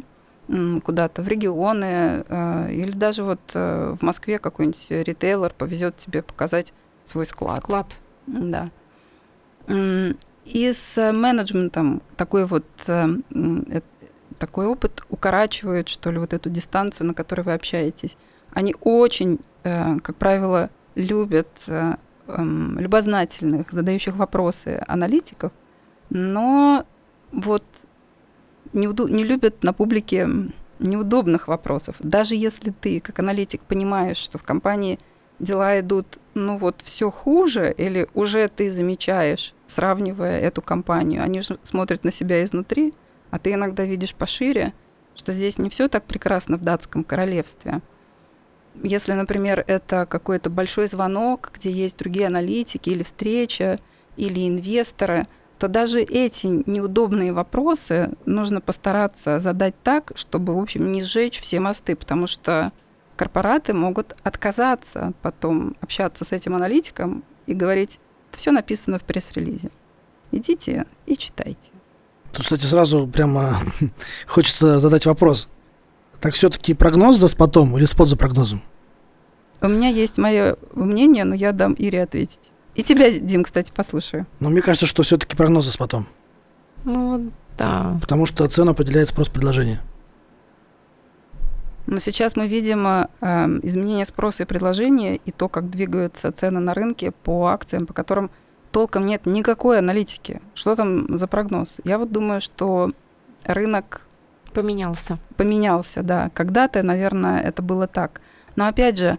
Speaker 1: куда-то в регионы, э, или даже вот в Москве какой-нибудь ритейлер повезет тебе показать свой склад.
Speaker 2: Склад.
Speaker 1: Да. И с менеджментом такой вот такой опыт укорачивает, что ли, вот эту дистанцию, на которой вы общаетесь. Они очень, э, как правило, любят э, эм, любознательных, задающих вопросы аналитиков, но вот не, не любят на публике неудобных вопросов. Даже если ты, как аналитик, понимаешь, что в компании дела идут, ну вот, все хуже, или уже ты замечаешь, сравнивая эту компанию, они же смотрят на себя изнутри, а ты иногда видишь пошире, что здесь не все так прекрасно в датском королевстве. Если, например, это какой-то большой звонок, где есть другие аналитики или встреча, или инвесторы, то даже эти неудобные вопросы нужно постараться задать так, чтобы, в общем, не сжечь все мосты, потому что корпораты могут отказаться потом общаться с этим аналитиком и говорить, все написано в пресс-релизе. Идите и читайте.
Speaker 3: Тут, кстати, сразу прямо (laughs) хочется задать вопрос. Так все-таки прогноз за спотом или спот за прогнозом?
Speaker 1: У меня есть мое мнение, но я дам Ире ответить. И тебя, Дим, кстати, послушаю.
Speaker 3: Но мне кажется, что все-таки прогноз за спотом.
Speaker 2: Ну, да.
Speaker 3: Потому что цену определяет спрос предложения.
Speaker 1: Но сейчас мы видим э, изменение спроса и предложения и то, как двигаются цены на рынке по акциям, по которым толком нет никакой аналитики. Что там за прогноз? Я вот думаю, что рынок
Speaker 2: поменялся.
Speaker 1: Поменялся, да. Когда-то, наверное, это было так. Но опять же,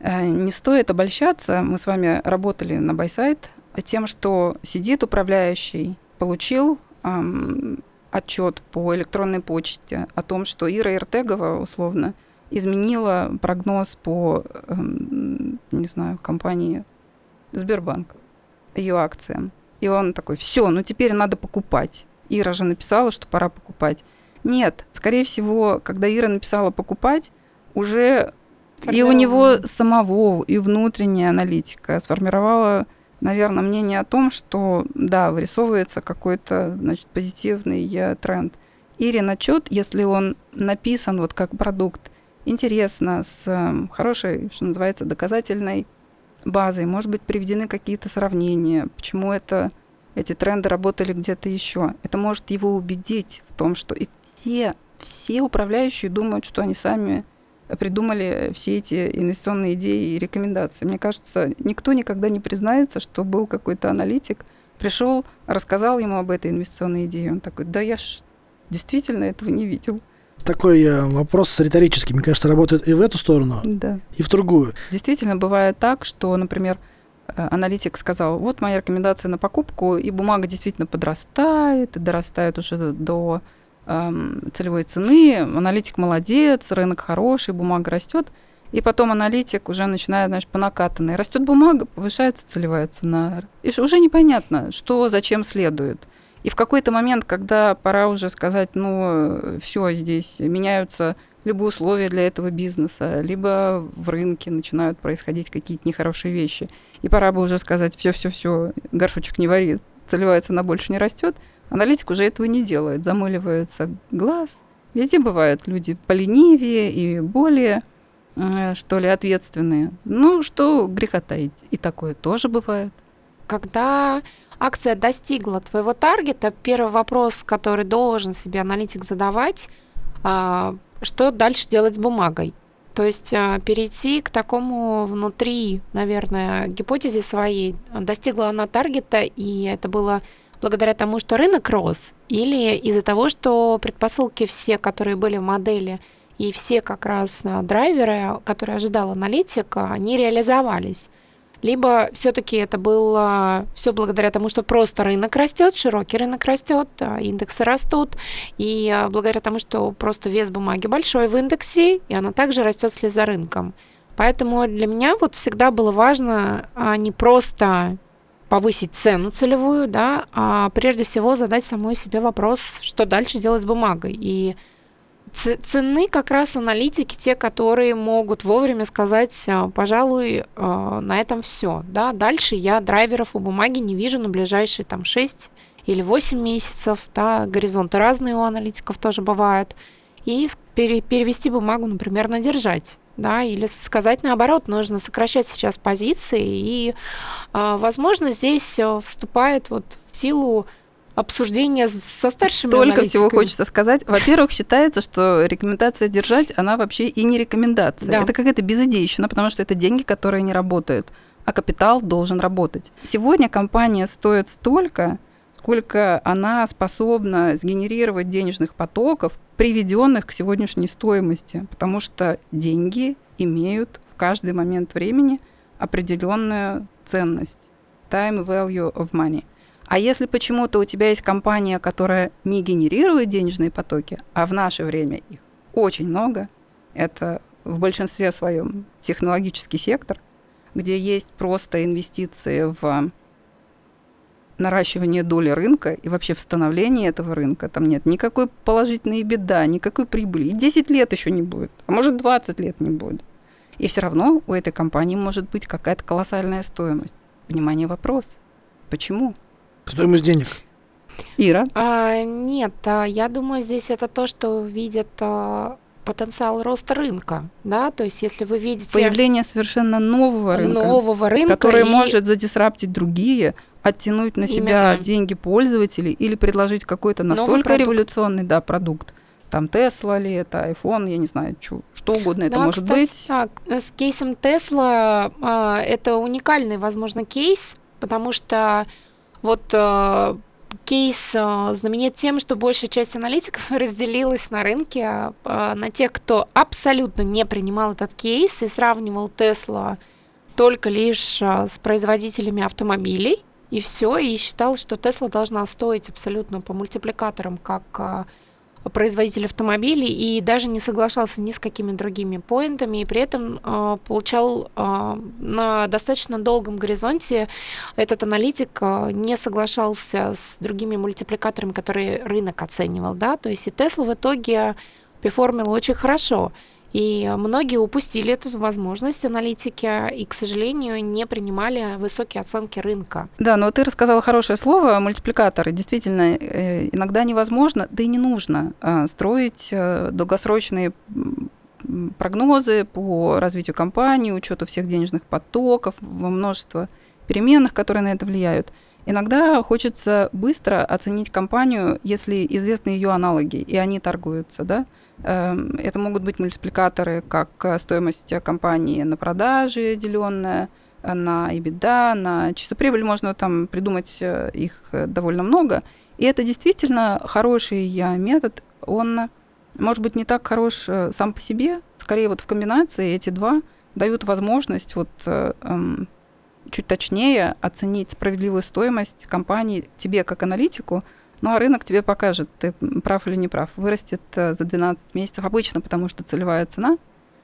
Speaker 1: э, не стоит обольщаться. Мы с вами работали на Байсайт тем, что сидит управляющий, получил эм, отчет по электронной почте о том, что Ира Иртегова, условно, изменила прогноз по, эм, не знаю, компании Сбербанк ее акциям. И он такой, все, ну теперь надо покупать. Ира же написала, что пора покупать. Нет, скорее всего, когда Ира написала покупать, уже и у него самого, и внутренняя аналитика сформировала, наверное, мнение о том, что да, вырисовывается какой-то, значит, позитивный э, тренд. Ирин отчет, если он написан вот как продукт, интересно, с э, хорошей, что называется, доказательной базой, может быть, приведены какие-то сравнения, почему это, эти тренды работали где-то еще. Это может его убедить в том, что и все, все управляющие думают, что они сами придумали все эти инвестиционные идеи и рекомендации. Мне кажется, никто никогда не признается, что был какой-то аналитик, пришел, рассказал ему об этой инвестиционной идее. Он такой, да я ж действительно этого не видел
Speaker 3: такой э, вопрос риторический, мне кажется, работает и в эту сторону,
Speaker 1: да.
Speaker 3: и в другую.
Speaker 1: Действительно, бывает так, что, например, э, аналитик сказал, вот моя рекомендация на покупку, и бумага действительно подрастает, и дорастает уже до целевой цены, аналитик молодец, рынок хороший, бумага растет, и потом аналитик уже начинает, знаешь, по накатанной. Растет бумага, повышается целевая цена. И уже непонятно, что зачем следует. И в какой-то момент, когда пора уже сказать, ну, все здесь меняются либо условия для этого бизнеса, либо в рынке начинают происходить какие-то нехорошие вещи. И пора бы уже сказать, все-все-все, горшочек не варит, целевая цена больше не растет. Аналитик уже этого не делает, замыливается глаз. Везде бывают люди поленивее и более, что ли, ответственные. Ну, что греха таить, и такое тоже бывает.
Speaker 2: Когда акция достигла твоего таргета, первый вопрос, который должен себе аналитик задавать, а, что дальше делать с бумагой. То есть а, перейти к такому внутри, наверное, гипотезе своей. Достигла она таргета, и это было благодаря тому, что рынок рос, или из-за того, что предпосылки все, которые были в модели, и все как раз а, драйверы, которые ожидал аналитик, они реализовались либо все-таки это было все благодаря тому, что просто рынок растет, широкий рынок растет, а, индексы растут, и а, благодаря тому, что просто вес бумаги большой в индексе, и она также растет вслед за рынком. Поэтому для меня вот всегда было важно а не просто повысить цену целевую, да, а прежде всего задать самой себе вопрос, что дальше делать с бумагой. И цены как раз аналитики, те, которые могут вовремя сказать, а, пожалуй, а, на этом все. Да? Дальше я драйверов у бумаги не вижу на ближайшие там 6 или 8 месяцев. Да? Горизонты разные у аналитиков тоже бывают. И перевести бумагу, например, на держать. Да, или сказать наоборот, нужно сокращать сейчас позиции, и, а, возможно, здесь вступает вот в силу обсуждения со старшими
Speaker 1: Только всего хочется сказать. Во-первых, считается, что рекомендация держать, она вообще и не рекомендация. Да. Это какая-то безыдейщина, потому что это деньги, которые не работают, а капитал должен работать. Сегодня компания стоит столько, сколько она способна сгенерировать денежных потоков, приведенных к сегодняшней стоимости, потому что деньги имеют в каждый момент времени определенную ценность. Time value of money – а если почему-то у тебя есть компания, которая не генерирует денежные потоки, а в наше время их очень много, это в большинстве своем технологический сектор, где есть просто инвестиции в наращивание доли рынка и вообще в становление этого рынка. Там нет никакой положительной беда, никакой прибыли. И 10 лет еще не будет, а может 20 лет не будет. И все равно у этой компании может быть какая-то колоссальная стоимость. Внимание, вопрос. Почему?
Speaker 3: Стоимость денег.
Speaker 1: Ира?
Speaker 2: А, нет, а, я думаю, здесь это то, что видят а, потенциал роста рынка, да, то есть если вы видите...
Speaker 1: Появление совершенно нового рынка.
Speaker 2: Нового рынка.
Speaker 1: Который и... может задисраптить другие, оттянуть на себя Именно. деньги пользователей или предложить какой-то настолько революционный да, продукт. Там Тесла ли это, iPhone, я не знаю, что, что угодно да, это может
Speaker 2: кстати,
Speaker 1: быть.
Speaker 2: Так, с кейсом Тесла а, это уникальный, возможно, кейс, потому что вот э, кейс э, знаменит тем, что большая часть аналитиков (laughs) разделилась на рынке э, на тех, кто абсолютно не принимал этот кейс и сравнивал Тесла только лишь с производителями автомобилей, и все, и считал, что Тесла должна стоить абсолютно по мультипликаторам, как производитель автомобилей и даже не соглашался ни с какими другими поинтами, и при этом э, получал э, на достаточно долгом горизонте этот аналитик э, не соглашался с другими мультипликаторами, которые рынок оценивал, да, то есть и Tesla в итоге перформила очень хорошо. И многие упустили эту возможность аналитики и, к сожалению, не принимали высокие оценки рынка.
Speaker 1: Да, но ты рассказала хорошее слово мультипликаторы. Действительно, э, иногда невозможно, да и не нужно а, строить э, долгосрочные прогнозы по развитию компании, учету всех денежных потоков, множество переменных, которые на это влияют. Иногда хочется быстро оценить компанию, если известны ее аналоги, и они торгуются, да. Эм, это могут быть мультипликаторы, как э, стоимость компании на продаже, деленная э, на EBITDA, на чистую прибыль. Можно там придумать э, их довольно много. И это действительно хороший метод. Он, может быть, не так хорош сам по себе, скорее вот в комбинации эти два дают возможность вот эм, чуть точнее оценить справедливую стоимость компании тебе как аналитику Ну а рынок тебе покажет, ты прав или не прав. Вырастет за 12 месяцев обычно, потому что целевая цена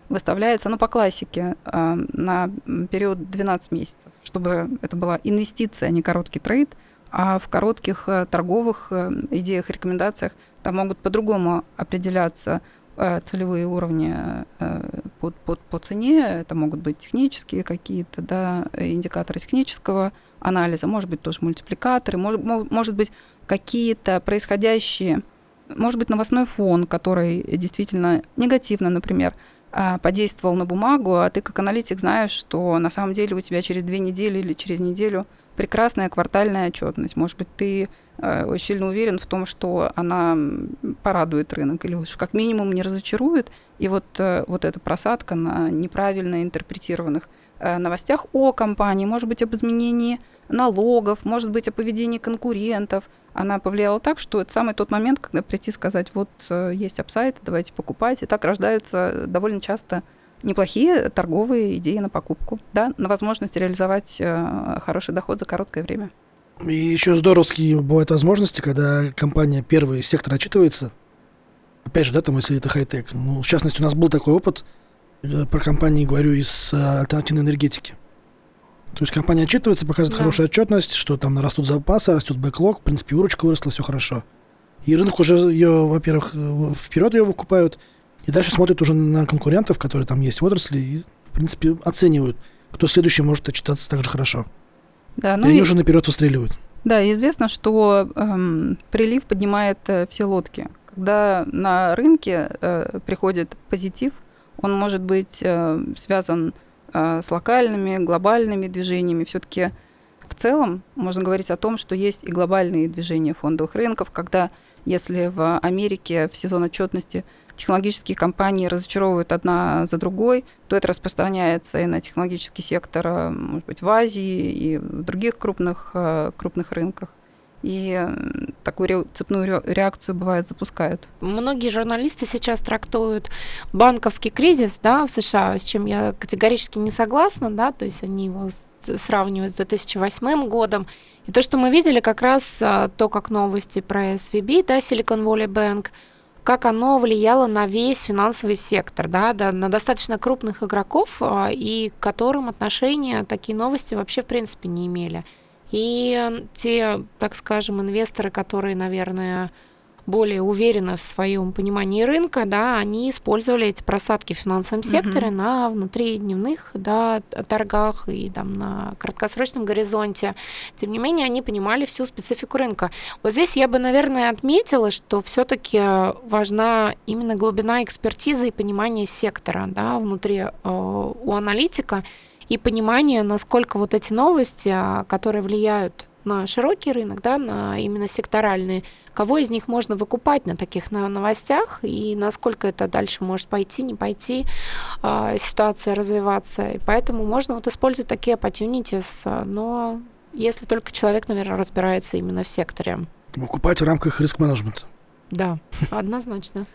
Speaker 1: выставляется, ну, по классике, на период 12 месяцев, чтобы это была инвестиция, а не короткий трейд, а в коротких торговых идеях, рекомендациях там могут по-другому определяться Э, целевые уровни э, по, по, по цене. Это могут быть технические какие-то, да, индикаторы технического анализа, может быть, тоже мультипликаторы, может, может быть, какие-то происходящие, может быть, новостной фон, который действительно негативно, например, э, подействовал на бумагу, а ты как аналитик знаешь, что на самом деле у тебя через две недели или через неделю прекрасная квартальная отчетность. Может быть, ты э, очень сильно уверен в том, что она порадует рынок или уж как минимум не разочарует. И вот, э, вот эта просадка на неправильно интерпретированных э, новостях о компании, может быть, об изменении налогов, может быть, о поведении конкурентов, она повлияла так, что это самый тот момент, когда прийти сказать, вот есть апсайт, давайте покупать. И так рождаются довольно часто неплохие торговые идеи на покупку, да, на возможность реализовать э, хороший доход за короткое время.
Speaker 3: И еще здоровские бывают возможности, когда компания первый сектор отчитывается. Опять же, да, там, если это хай-тек. Ну, в частности, у нас был такой опыт, э, про компании говорю, из э, альтернативной энергетики. То есть компания отчитывается, показывает да. хорошую отчетность, что там растут запасы, растет бэклог, в принципе, выручка выросла, все хорошо. И рынок уже ее, во-первых, вперед ее выкупают, и дальше смотрят уже на конкурентов, которые там есть в отрасли, и, в принципе, оценивают, кто следующий может отчитаться так же хорошо. Да, ну и, и уже наперед выстреливают.
Speaker 1: Да, известно, что эм, прилив поднимает э, все лодки. Когда на рынке э, приходит позитив, он может быть э, связан э, с локальными, глобальными движениями. Все-таки в целом можно говорить о том, что есть и глобальные движения фондовых рынков, когда если в Америке в сезон отчетности технологические компании разочаровывают одна за другой, то это распространяется и на технологический сектор, э, может быть, в Азии и в других крупных, э, крупных рынках. И такую цепную реакцию бывает запускают.
Speaker 2: Многие журналисты сейчас трактуют банковский кризис да, в США, с чем я категорически не согласна, да, то есть они его сравнивают с 2008 годом. И то, что мы видели, как раз э, то, как новости про SVB, да, Silicon Valley Bank – как оно влияло на весь финансовый сектор, да, да, на достаточно крупных игроков, а, и к которым отношения такие новости вообще в принципе не имели. И те, так скажем, инвесторы, которые, наверное, более уверены в своем понимании рынка, да, они использовали эти просадки в финансовом секторе mm-hmm. на внутридневных да, торгах и там, на краткосрочном горизонте. Тем не менее, они понимали всю специфику рынка. Вот здесь я бы, наверное, отметила, что все-таки важна именно глубина экспертизы и понимания сектора да, внутри э, у аналитика и понимание, насколько вот эти новости, а, которые влияют на широкий рынок, да, на именно секторальные, кого из них можно выкупать на таких новостях и насколько это дальше может пойти, не пойти, э, ситуация развиваться. И поэтому можно вот использовать такие opportunities, но если только человек, наверное, разбирается именно в секторе.
Speaker 3: Выкупать в рамках риск-менеджмента.
Speaker 2: Да, однозначно.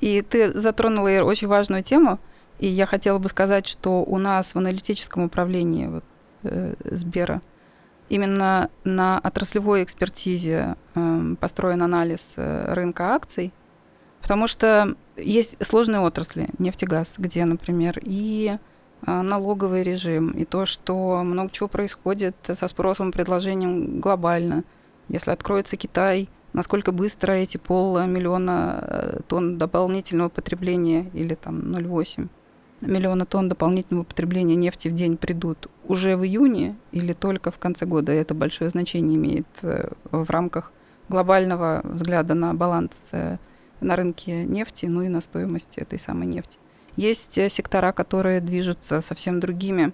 Speaker 1: И ты затронула очень важную тему, и я хотела бы сказать, что у нас в аналитическом управлении вот, э, Сбера – именно на отраслевой экспертизе э, построен анализ э, рынка акций, потому что есть сложные отрасли, нефтегаз, где, например, и э, налоговый режим, и то, что много чего происходит со спросом и предложением глобально. Если откроется Китай, насколько быстро эти полмиллиона э, тонн дополнительного потребления или там 0,8 миллиона тонн дополнительного потребления нефти в день придут уже в июне или только в конце года. Это большое значение имеет э, в рамках глобального взгляда на баланс э, на рынке нефти, ну и на стоимость этой самой нефти. Есть э, сектора, которые движутся совсем другими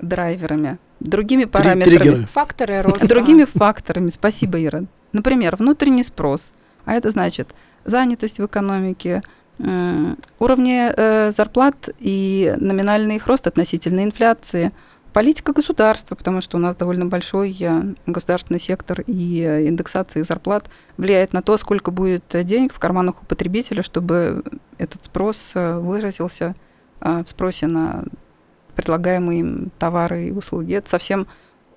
Speaker 1: драйверами, другими параметрами. Триггеры.
Speaker 2: Факторы (laughs) роста.
Speaker 1: Другими факторами. Спасибо, Ира. Например, внутренний спрос. А это значит занятость в экономике, уровни э, зарплат и номинальный их рост относительно инфляции, политика государства, потому что у нас довольно большой э, государственный сектор, и э, индексация зарплат влияет на то, сколько будет денег в карманах у потребителя, чтобы этот спрос выразился в спросе на предлагаемые им товары и услуги. Это совсем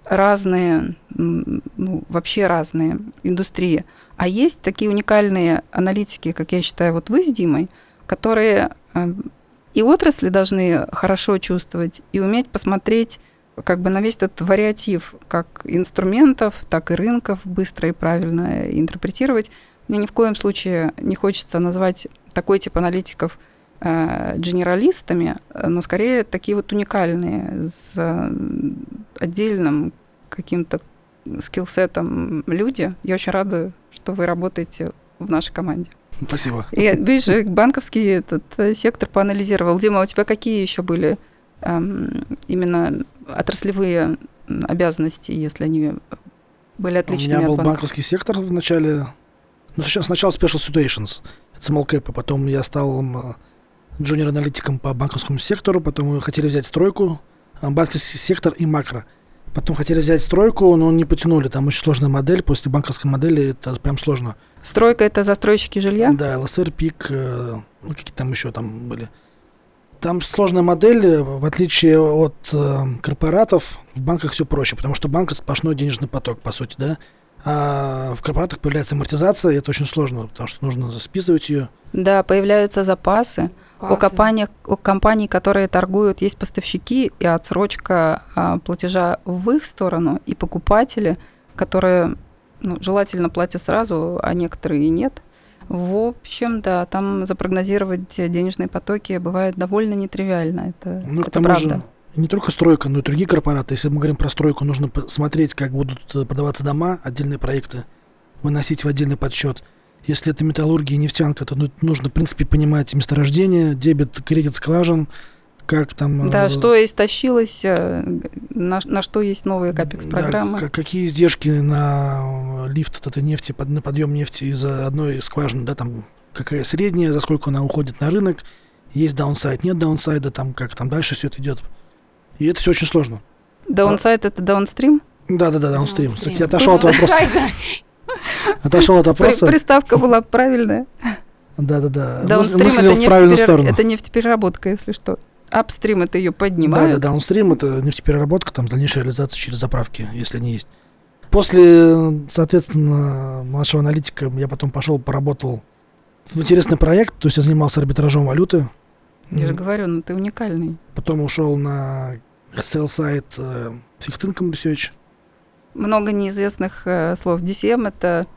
Speaker 1: разные, ну, вообще разные индустрии. А есть такие уникальные аналитики, как я считаю, вот вы с Димой, которые э, и отрасли должны хорошо чувствовать, и уметь посмотреть как бы на весь этот вариатив как инструментов, так и рынков быстро и правильно интерпретировать. Мне ни в коем случае не хочется назвать такой тип аналитиков э, генералистами, но скорее такие вот уникальные, с э, отдельным каким-то скиллсетом люди. Я очень рада, что вы работаете в нашей команде.
Speaker 3: Спасибо.
Speaker 1: Я, видишь, банковский этот э, сектор поанализировал. Дима, у тебя какие еще были эм, именно отраслевые обязанности, если они были отличными
Speaker 3: У меня был
Speaker 1: от
Speaker 3: банковский сектор в начале. Ну, сейчас сначала Special Situations, это small cap, а потом я стал джуниор-аналитиком по банковскому сектору, потом мы хотели взять стройку, а, банковский сектор и макро. Потом хотели взять стройку, но не потянули. Там очень сложная модель. После банковской модели это прям сложно.
Speaker 1: Стройка это застройщики жилья?
Speaker 3: Да, ЛСР, ПИК, э, ну какие там еще там были. Там сложная модель, в отличие от э, корпоратов, в банках все проще, потому что банк сплошной денежный поток, по сути, да. А в корпоратах появляется амортизация, и это очень сложно, потому что нужно списывать ее.
Speaker 1: Да, появляются запасы. У компаний, у компаний, которые торгуют, есть поставщики и отсрочка а, платежа в их сторону, и покупатели, которые ну, желательно платят сразу, а некоторые и нет. В общем, да, там запрогнозировать денежные потоки бывает довольно нетривиально. Это,
Speaker 3: ну,
Speaker 1: это правда. Же,
Speaker 3: не только стройка, но и другие корпораты. Если мы говорим про стройку, нужно посмотреть, как будут продаваться дома, отдельные проекты, выносить в отдельный подсчет. Если это металлургия и нефтянка, то ну, нужно, в принципе, понимать месторождение, дебет, кредит скважин, как там...
Speaker 1: Да, э, что истощилось, э, на, на что есть новые капекс-программы.
Speaker 3: Да, какие издержки на лифт этой нефти, под, на подъем нефти из одной скважины, да, там какая средняя, за сколько она уходит на рынок, есть даунсайд, нет даунсайда, там как там дальше все это идет. И это все очень сложно.
Speaker 1: Даунсайд а, это даунстрим?
Speaker 3: Да, да, да, даунстрим. Кстати, я отошел от вопроса. (laughs) Отошел от вопроса.
Speaker 1: Приставка была правильная.
Speaker 3: Да, да, да.
Speaker 1: Даунстрим это, нефтеперер... это нефтепереработка, если что. Апстрим это ее поднимают.
Speaker 3: Да, да, даунстрим это нефтепереработка, там дальнейшая реализация через заправки, если они есть. После, соответственно, нашего аналитика я потом пошел, поработал в интересный проект, то есть я занимался арбитражом валюты.
Speaker 1: Я же говорю, ну ты уникальный.
Speaker 3: Потом ушел на sell side uh, Fixed Income Research
Speaker 1: много неизвестных э, слов. DCM это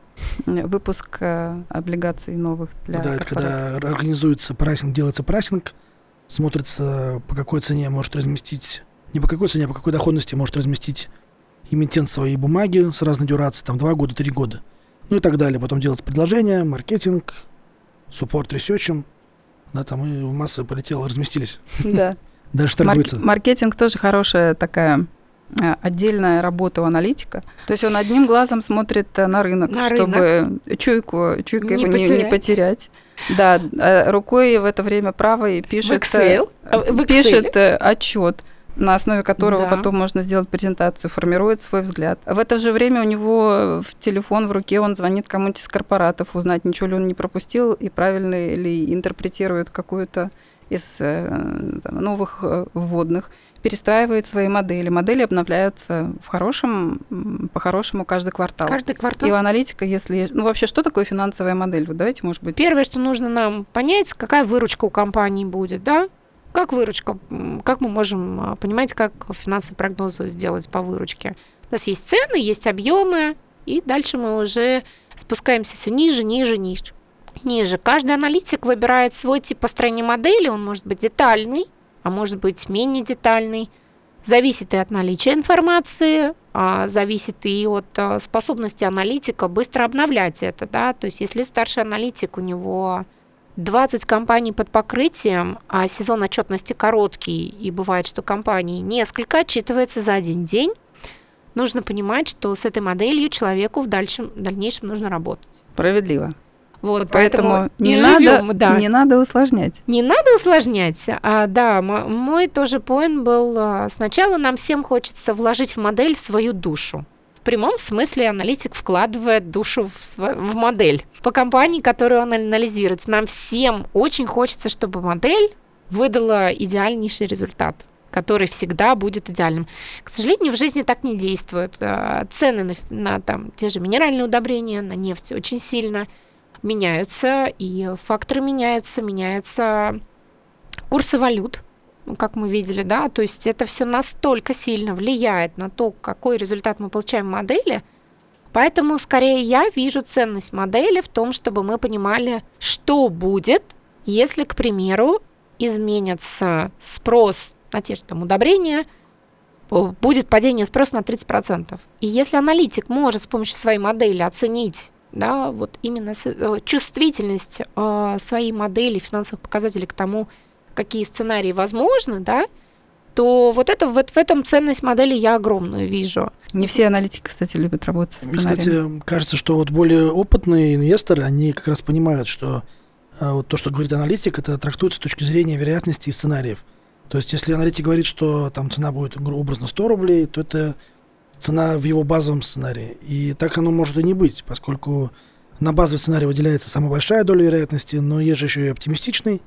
Speaker 1: выпуск э, облигаций новых для
Speaker 3: Да,
Speaker 1: это
Speaker 3: когда организуется прайсинг, делается прайсинг, смотрится, по какой цене может разместить, не по какой цене, а по какой доходности может разместить эмитент свои бумаги с разной дюрацией, там 2 года, 3 года. Ну и так далее. Потом делается предложение, маркетинг, суппорт ресерчем. Да, там и в массы полетело, разместились.
Speaker 1: Да. (laughs)
Speaker 3: Дальше торгуется.
Speaker 1: Маркетинг тоже хорошая такая отдельная работа у аналитика. То есть он одним глазом смотрит э, на рынок, на чтобы рынок. чуйку, чуйку не его потерять. Не, не потерять. Да, э, рукой в это время правой пишет, в Excel. В пишет отчет на основе которого да. потом можно сделать презентацию, формирует свой взгляд. В это же время у него в телефон в руке, он звонит кому-нибудь из корпоратов, узнать, ничего ли он не пропустил и правильно ли интерпретирует какую-то из там, новых вводных перестраивает свои модели. Модели обновляются в хорошем, по-хорошему каждый квартал.
Speaker 2: Каждый квартал.
Speaker 1: И у аналитика, если... Ну, вообще, что такое финансовая модель? Вот давайте, может быть...
Speaker 2: Первое, что нужно нам понять, какая выручка у компании будет, да? Как выручка? Как мы можем а, понимать, как финансовые прогнозы сделать по выручке? У нас есть цены, есть объемы, и дальше мы уже спускаемся все ниже, ниже, ниже. Ниже. Каждый аналитик выбирает свой тип построения модели, он может быть детальный, а может быть менее детальный. Зависит и от наличия информации, а зависит и от а, способности аналитика быстро обновлять это. Да? То есть если старший аналитик, у него 20 компаний под покрытием, а сезон отчетности короткий, и бывает, что компаний несколько отчитывается за один день, нужно понимать, что с этой моделью человеку в дальшем, в дальнейшем нужно работать.
Speaker 1: Справедливо. Вот, поэтому, поэтому не, не надо, живем, да. не надо усложнять.
Speaker 2: Не надо усложнять. А, да, мой тоже поинт был, а, сначала нам всем хочется вложить в модель свою душу. В прямом смысле аналитик вкладывает душу в, свой, в модель. По компании, которую он анализирует, нам всем очень хочется, чтобы модель выдала идеальнейший результат. который всегда будет идеальным. К сожалению, в жизни так не действует. Э, цены на, на там, те же минеральные удобрения, на нефть очень сильно меняются, и факторы меняются, меняются курсы валют, как мы видели, да, то есть это все настолько сильно влияет на то, какой результат мы получаем в модели, поэтому скорее я вижу ценность модели в том, чтобы мы понимали, что будет, если, к примеру, изменится спрос на те же там удобрения, будет падение спроса на 30%. И если аналитик может с помощью своей модели оценить да, вот именно э, чувствительность э, своей модели финансовых показателей к тому, какие сценарии возможны, да, то вот это вот в этом ценность модели я огромную вижу.
Speaker 1: Не все аналитики, кстати, любят работать с сценарием.
Speaker 3: Кстати, кажется, что вот более опытные инвесторы, они как раз понимают, что э, вот то, что говорит аналитик, это трактуется с точки зрения вероятности и сценариев. То есть, если аналитик говорит, что там цена будет образно 100 рублей, то это цена в его базовом сценарии. И так оно может и не быть, поскольку на базовый сценарий выделяется самая большая доля вероятности, но есть же еще и оптимистичный,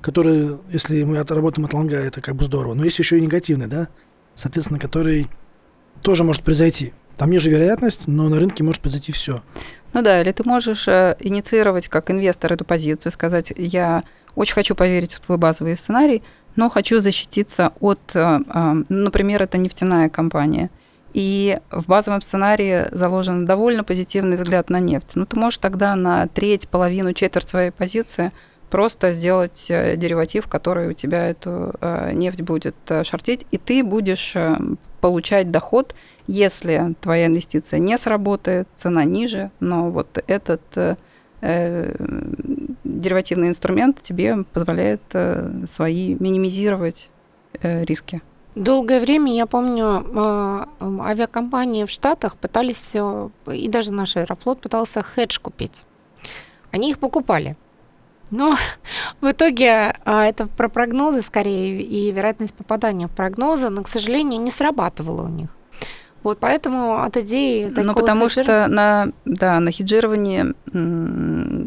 Speaker 3: который, если мы отработаем от лонга, это как бы здорово. Но есть еще и негативный, да, соответственно, который тоже может произойти. Там ниже вероятность, но на рынке может произойти все.
Speaker 1: Ну да, или ты можешь э, инициировать как инвестор эту позицию, сказать, я очень хочу поверить в твой базовый сценарий, но хочу защититься от, э, э, например, это нефтяная компания – и в базовом сценарии заложен довольно позитивный взгляд на нефть. Ну, ты можешь тогда на треть, половину, четверть своей позиции просто сделать э, дериватив, который у тебя эту э, нефть будет э, шортить, и ты будешь получать доход, если твоя инвестиция не сработает, цена ниже, но вот этот деривативный инструмент тебе позволяет свои минимизировать риски.
Speaker 2: Долгое время, я помню, а, авиакомпании в Штатах пытались, э, и даже наш Аэрофлот пытался хедж купить. Они их покупали. Но (laughs) в итоге это про прогнозы скорее и вероятность попадания в прогнозы, но, к сожалению, не срабатывало у них. Вот поэтому от идеи...
Speaker 1: Ну, потому хеджир... что на, да, на хеджировании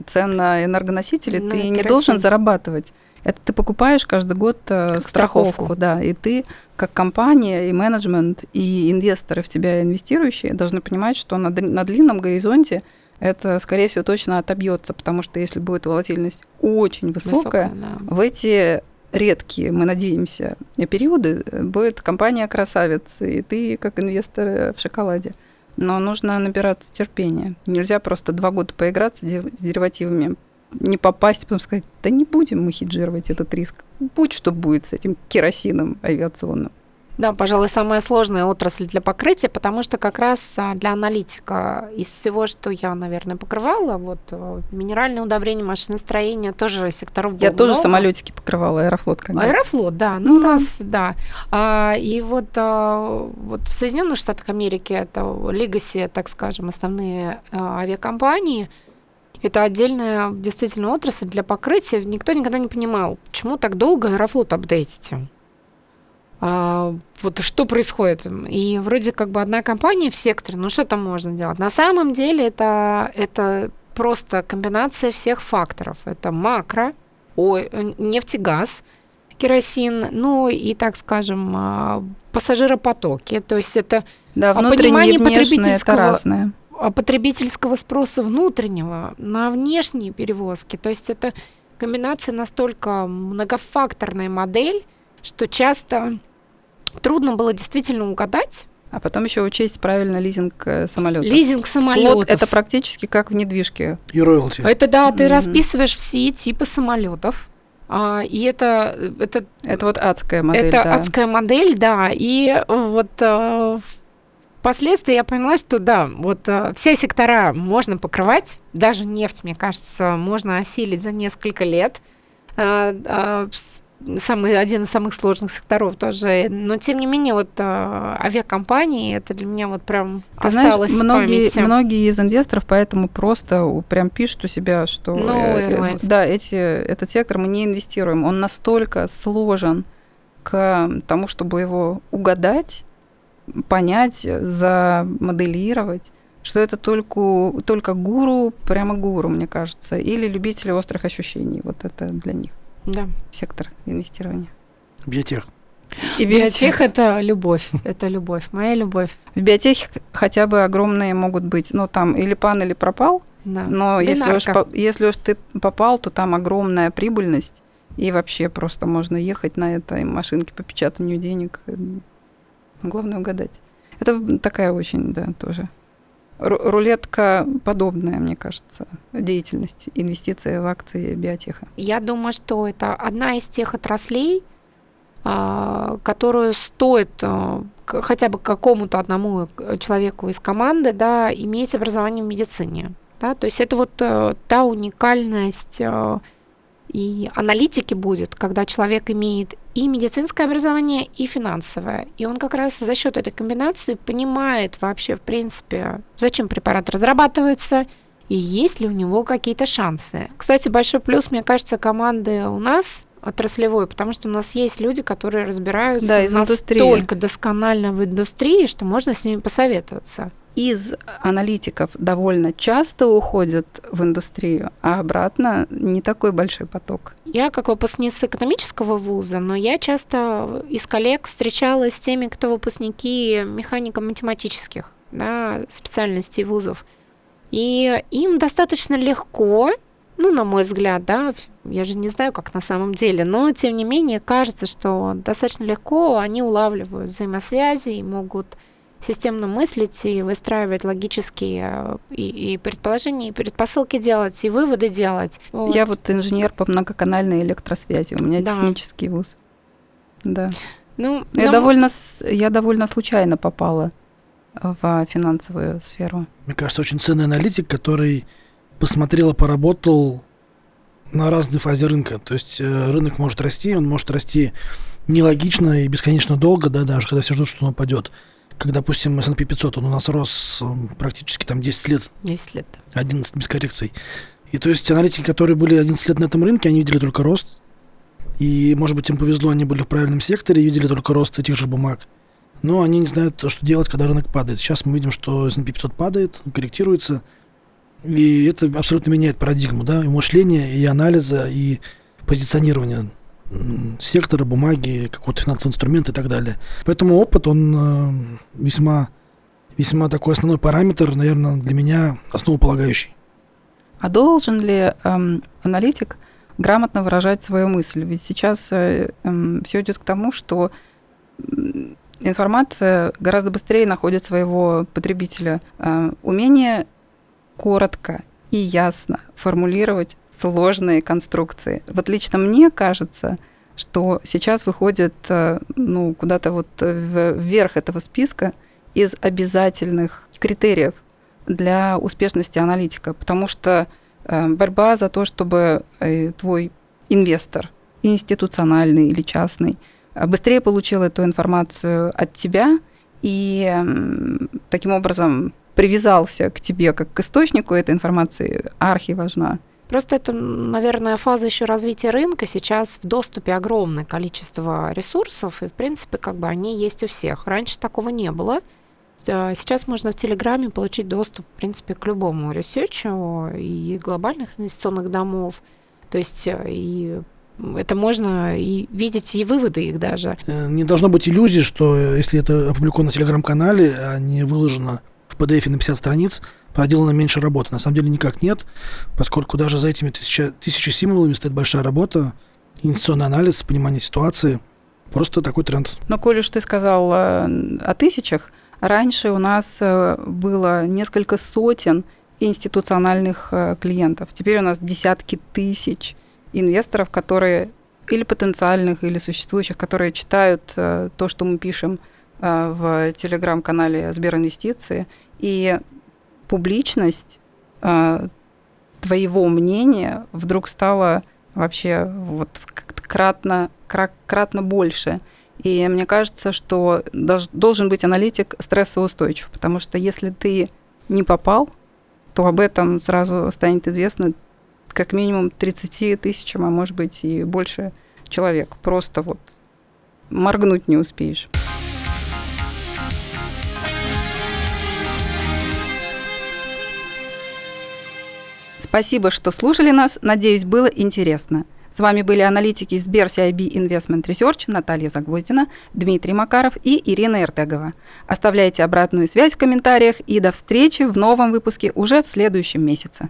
Speaker 1: цен на энергоносители на ты керосин. не должен зарабатывать. Это ты покупаешь каждый год э, страховку, страховку, да, и ты как компания и менеджмент и инвесторы в тебя инвестирующие должны понимать, что на, на длинном горизонте это, скорее всего, точно отобьется, потому что если будет волатильность очень высокая, высокая да. в эти редкие, мы надеемся, периоды будет компания красавица, и ты как инвестор в шоколаде. Но нужно набираться терпения. Нельзя просто два года поиграться с деривативами, не попасть, потом сказать, да не будем мы хеджировать этот риск. Будь что будет с этим керосином авиационным.
Speaker 2: Да, пожалуй, самая сложная отрасль для покрытия, потому что как раз а, для аналитика из всего, что я, наверное, покрывала, вот э, минеральное удобрение, машиностроение, тоже секторов
Speaker 1: Я тоже много. самолетики покрывала, аэрофлот,
Speaker 2: когда. Аэрофлот, да. Ну, ну у нас, да. А, и вот, а, вот в Соединенных Штатах Америки это Legacy, так скажем, основные а, авиакомпании – это отдельная действительно отрасль для покрытия. Никто никогда не понимал, почему так долго Аэрофлот апдейтите. А, вот что происходит. И вроде как бы одна компания в секторе, ну что там можно делать? На самом деле это, это просто комбинация всех факторов. Это макро, ой, нефтегаз, керосин, ну и, так скажем, а, пассажиропотоки. То есть это
Speaker 1: да, внутренние и внешние это разное
Speaker 2: потребительского спроса внутреннего на внешние перевозки. То есть это комбинация настолько многофакторная модель, что часто трудно было действительно угадать.
Speaker 1: А потом еще учесть правильно лизинг э, самолета.
Speaker 2: Лизинг самолетов.
Speaker 1: это практически как в недвижке.
Speaker 3: И роялти.
Speaker 2: Это да, ты mm-hmm. расписываешь все типы самолетов. А, и это, это...
Speaker 1: Это вот адская модель,
Speaker 2: Это
Speaker 1: да.
Speaker 2: адская модель, да. И вот а, Впоследствии я поняла, что да, вот э, все сектора можно покрывать, даже нефть, мне кажется, можно осилить за несколько лет. Э, э, самый, один из самых сложных секторов тоже. Но тем не менее, вот э, авиакомпании, это для меня вот прям Ты осталось
Speaker 1: знаешь, многие, в памяти. многие из инвесторов поэтому просто прям пишут у себя, что
Speaker 2: no э, э,
Speaker 1: да, эти, этот сектор мы не инвестируем. Он настолько сложен к тому, чтобы его угадать, понять, замоделировать, что это только, только гуру, прямо гуру, мне кажется, или любители острых ощущений. Вот это для них.
Speaker 2: Да.
Speaker 1: Сектор инвестирования.
Speaker 3: Биотех.
Speaker 2: И биотех – это любовь, это любовь, моя любовь.
Speaker 1: В биотехе хотя бы огромные могут быть, ну там или пан, или пропал, да. но если уж, если уж ты попал, то там огромная прибыльность, и вообще просто можно ехать на этой машинке по печатанию денег. Главное угадать. Это такая очень, да, тоже рулетка подобная, мне кажется, деятельность, инвестиции в акции биотеха.
Speaker 2: Я думаю, что это одна из тех отраслей, а, которую стоит а, хотя бы какому-то одному человеку из команды да, иметь образование в медицине. Да? То есть это вот э, та уникальность э, и аналитики будет, когда человек имеет и медицинское образование, и финансовое. И он как раз за счет этой комбинации понимает вообще, в принципе, зачем препарат разрабатывается, и есть ли у него какие-то шансы. Кстати, большой плюс, мне кажется, команды у нас отраслевой, потому что у нас есть люди, которые разбираются
Speaker 1: да, из
Speaker 2: настолько индустрии. досконально в индустрии, что можно с ними посоветоваться
Speaker 1: из аналитиков довольно часто уходят в индустрию, а обратно не такой большой поток.
Speaker 2: Я как выпускница экономического вуза, но я часто из коллег встречалась с теми, кто выпускники механико-математических да, специальностей вузов. И им достаточно легко, ну, на мой взгляд, да, я же не знаю, как на самом деле, но тем не менее кажется, что достаточно легко они улавливают взаимосвязи и могут системно мыслить и выстраивать логические э, и, и предположения, и предпосылки делать, и выводы делать.
Speaker 1: Вот. Я вот инженер по многоканальной электросвязи, у меня да. технический вуз. Да. Ну, я, нам... довольно, я довольно случайно попала в финансовую сферу.
Speaker 3: Мне кажется, очень ценный аналитик, который посмотрел и поработал на разной фазе рынка. То есть э, рынок может расти, он может расти нелогично и бесконечно долго, да, даже когда все ждут, что он упадет как, допустим, S&P 500, он у нас рос практически там 10 лет.
Speaker 2: 10 лет.
Speaker 3: 11 без коррекций. И то есть аналитики, которые были 11 лет на этом рынке, они видели только рост. И, может быть, им повезло, они были в правильном секторе и видели только рост этих же бумаг. Но они не знают, что делать, когда рынок падает. Сейчас мы видим, что S&P 500 падает, корректируется. И это абсолютно меняет парадигму, да, и мышления, и анализа, и позиционирования сектора, бумаги, какого-то финансового инструмента и так далее. Поэтому опыт, он э, весьма, весьма такой основной параметр, наверное, для меня основополагающий.
Speaker 1: А должен ли эм, аналитик грамотно выражать свою мысль? Ведь сейчас э, э, все идет к тому, что информация гораздо быстрее находит своего потребителя. Э, умение коротко и ясно формулировать сложные конструкции. Вот лично мне кажется, что сейчас выходит э, ну, куда-то вот вверх этого списка из обязательных критериев для успешности аналитика, потому что э, борьба за то, чтобы э, твой инвестор, институциональный или частный, быстрее получил эту информацию от тебя и таким образом привязался к тебе как к источнику этой информации, архи важна.
Speaker 2: Просто это, наверное, фаза еще развития рынка. Сейчас в доступе огромное количество ресурсов, и, в принципе, как бы они есть у всех. Раньше такого не было. Э, сейчас можно в Телеграме получить доступ, в принципе, к любому ресерчу и глобальных инвестиционных домов. То есть э, и это можно и видеть и выводы их даже.
Speaker 3: Э, не должно быть иллюзии, что если это опубликовано на телеграм-канале, а не выложено в PDF на 50 страниц, проделано меньше работы. На самом деле никак нет, поскольку даже за этими тысяча, тысячи символами стоит большая работа, инвестиционный анализ, понимание ситуации. Просто такой тренд.
Speaker 1: Но, Коля, уж ты сказал э, о тысячах, раньше у нас э, было несколько сотен институциональных э, клиентов. Теперь у нас десятки тысяч инвесторов, которые или потенциальных, или существующих, которые читают то, что мы пишем в телеграм-канале Сберинвестиции. И публичность э, твоего мнения вдруг стала вообще вот кратно, кратно больше. И мне кажется, что должен быть аналитик стрессоустойчив, потому что если ты не попал, то об этом сразу станет известно как минимум 30 тысячам, а может быть и больше человек. Просто вот моргнуть не успеешь. Спасибо, что слушали нас. Надеюсь, было интересно. С вами были аналитики из CIB Investment Research Наталья Загвоздина, Дмитрий Макаров и Ирина Эртегова. Оставляйте обратную связь в комментариях и до встречи в новом выпуске уже в следующем месяце.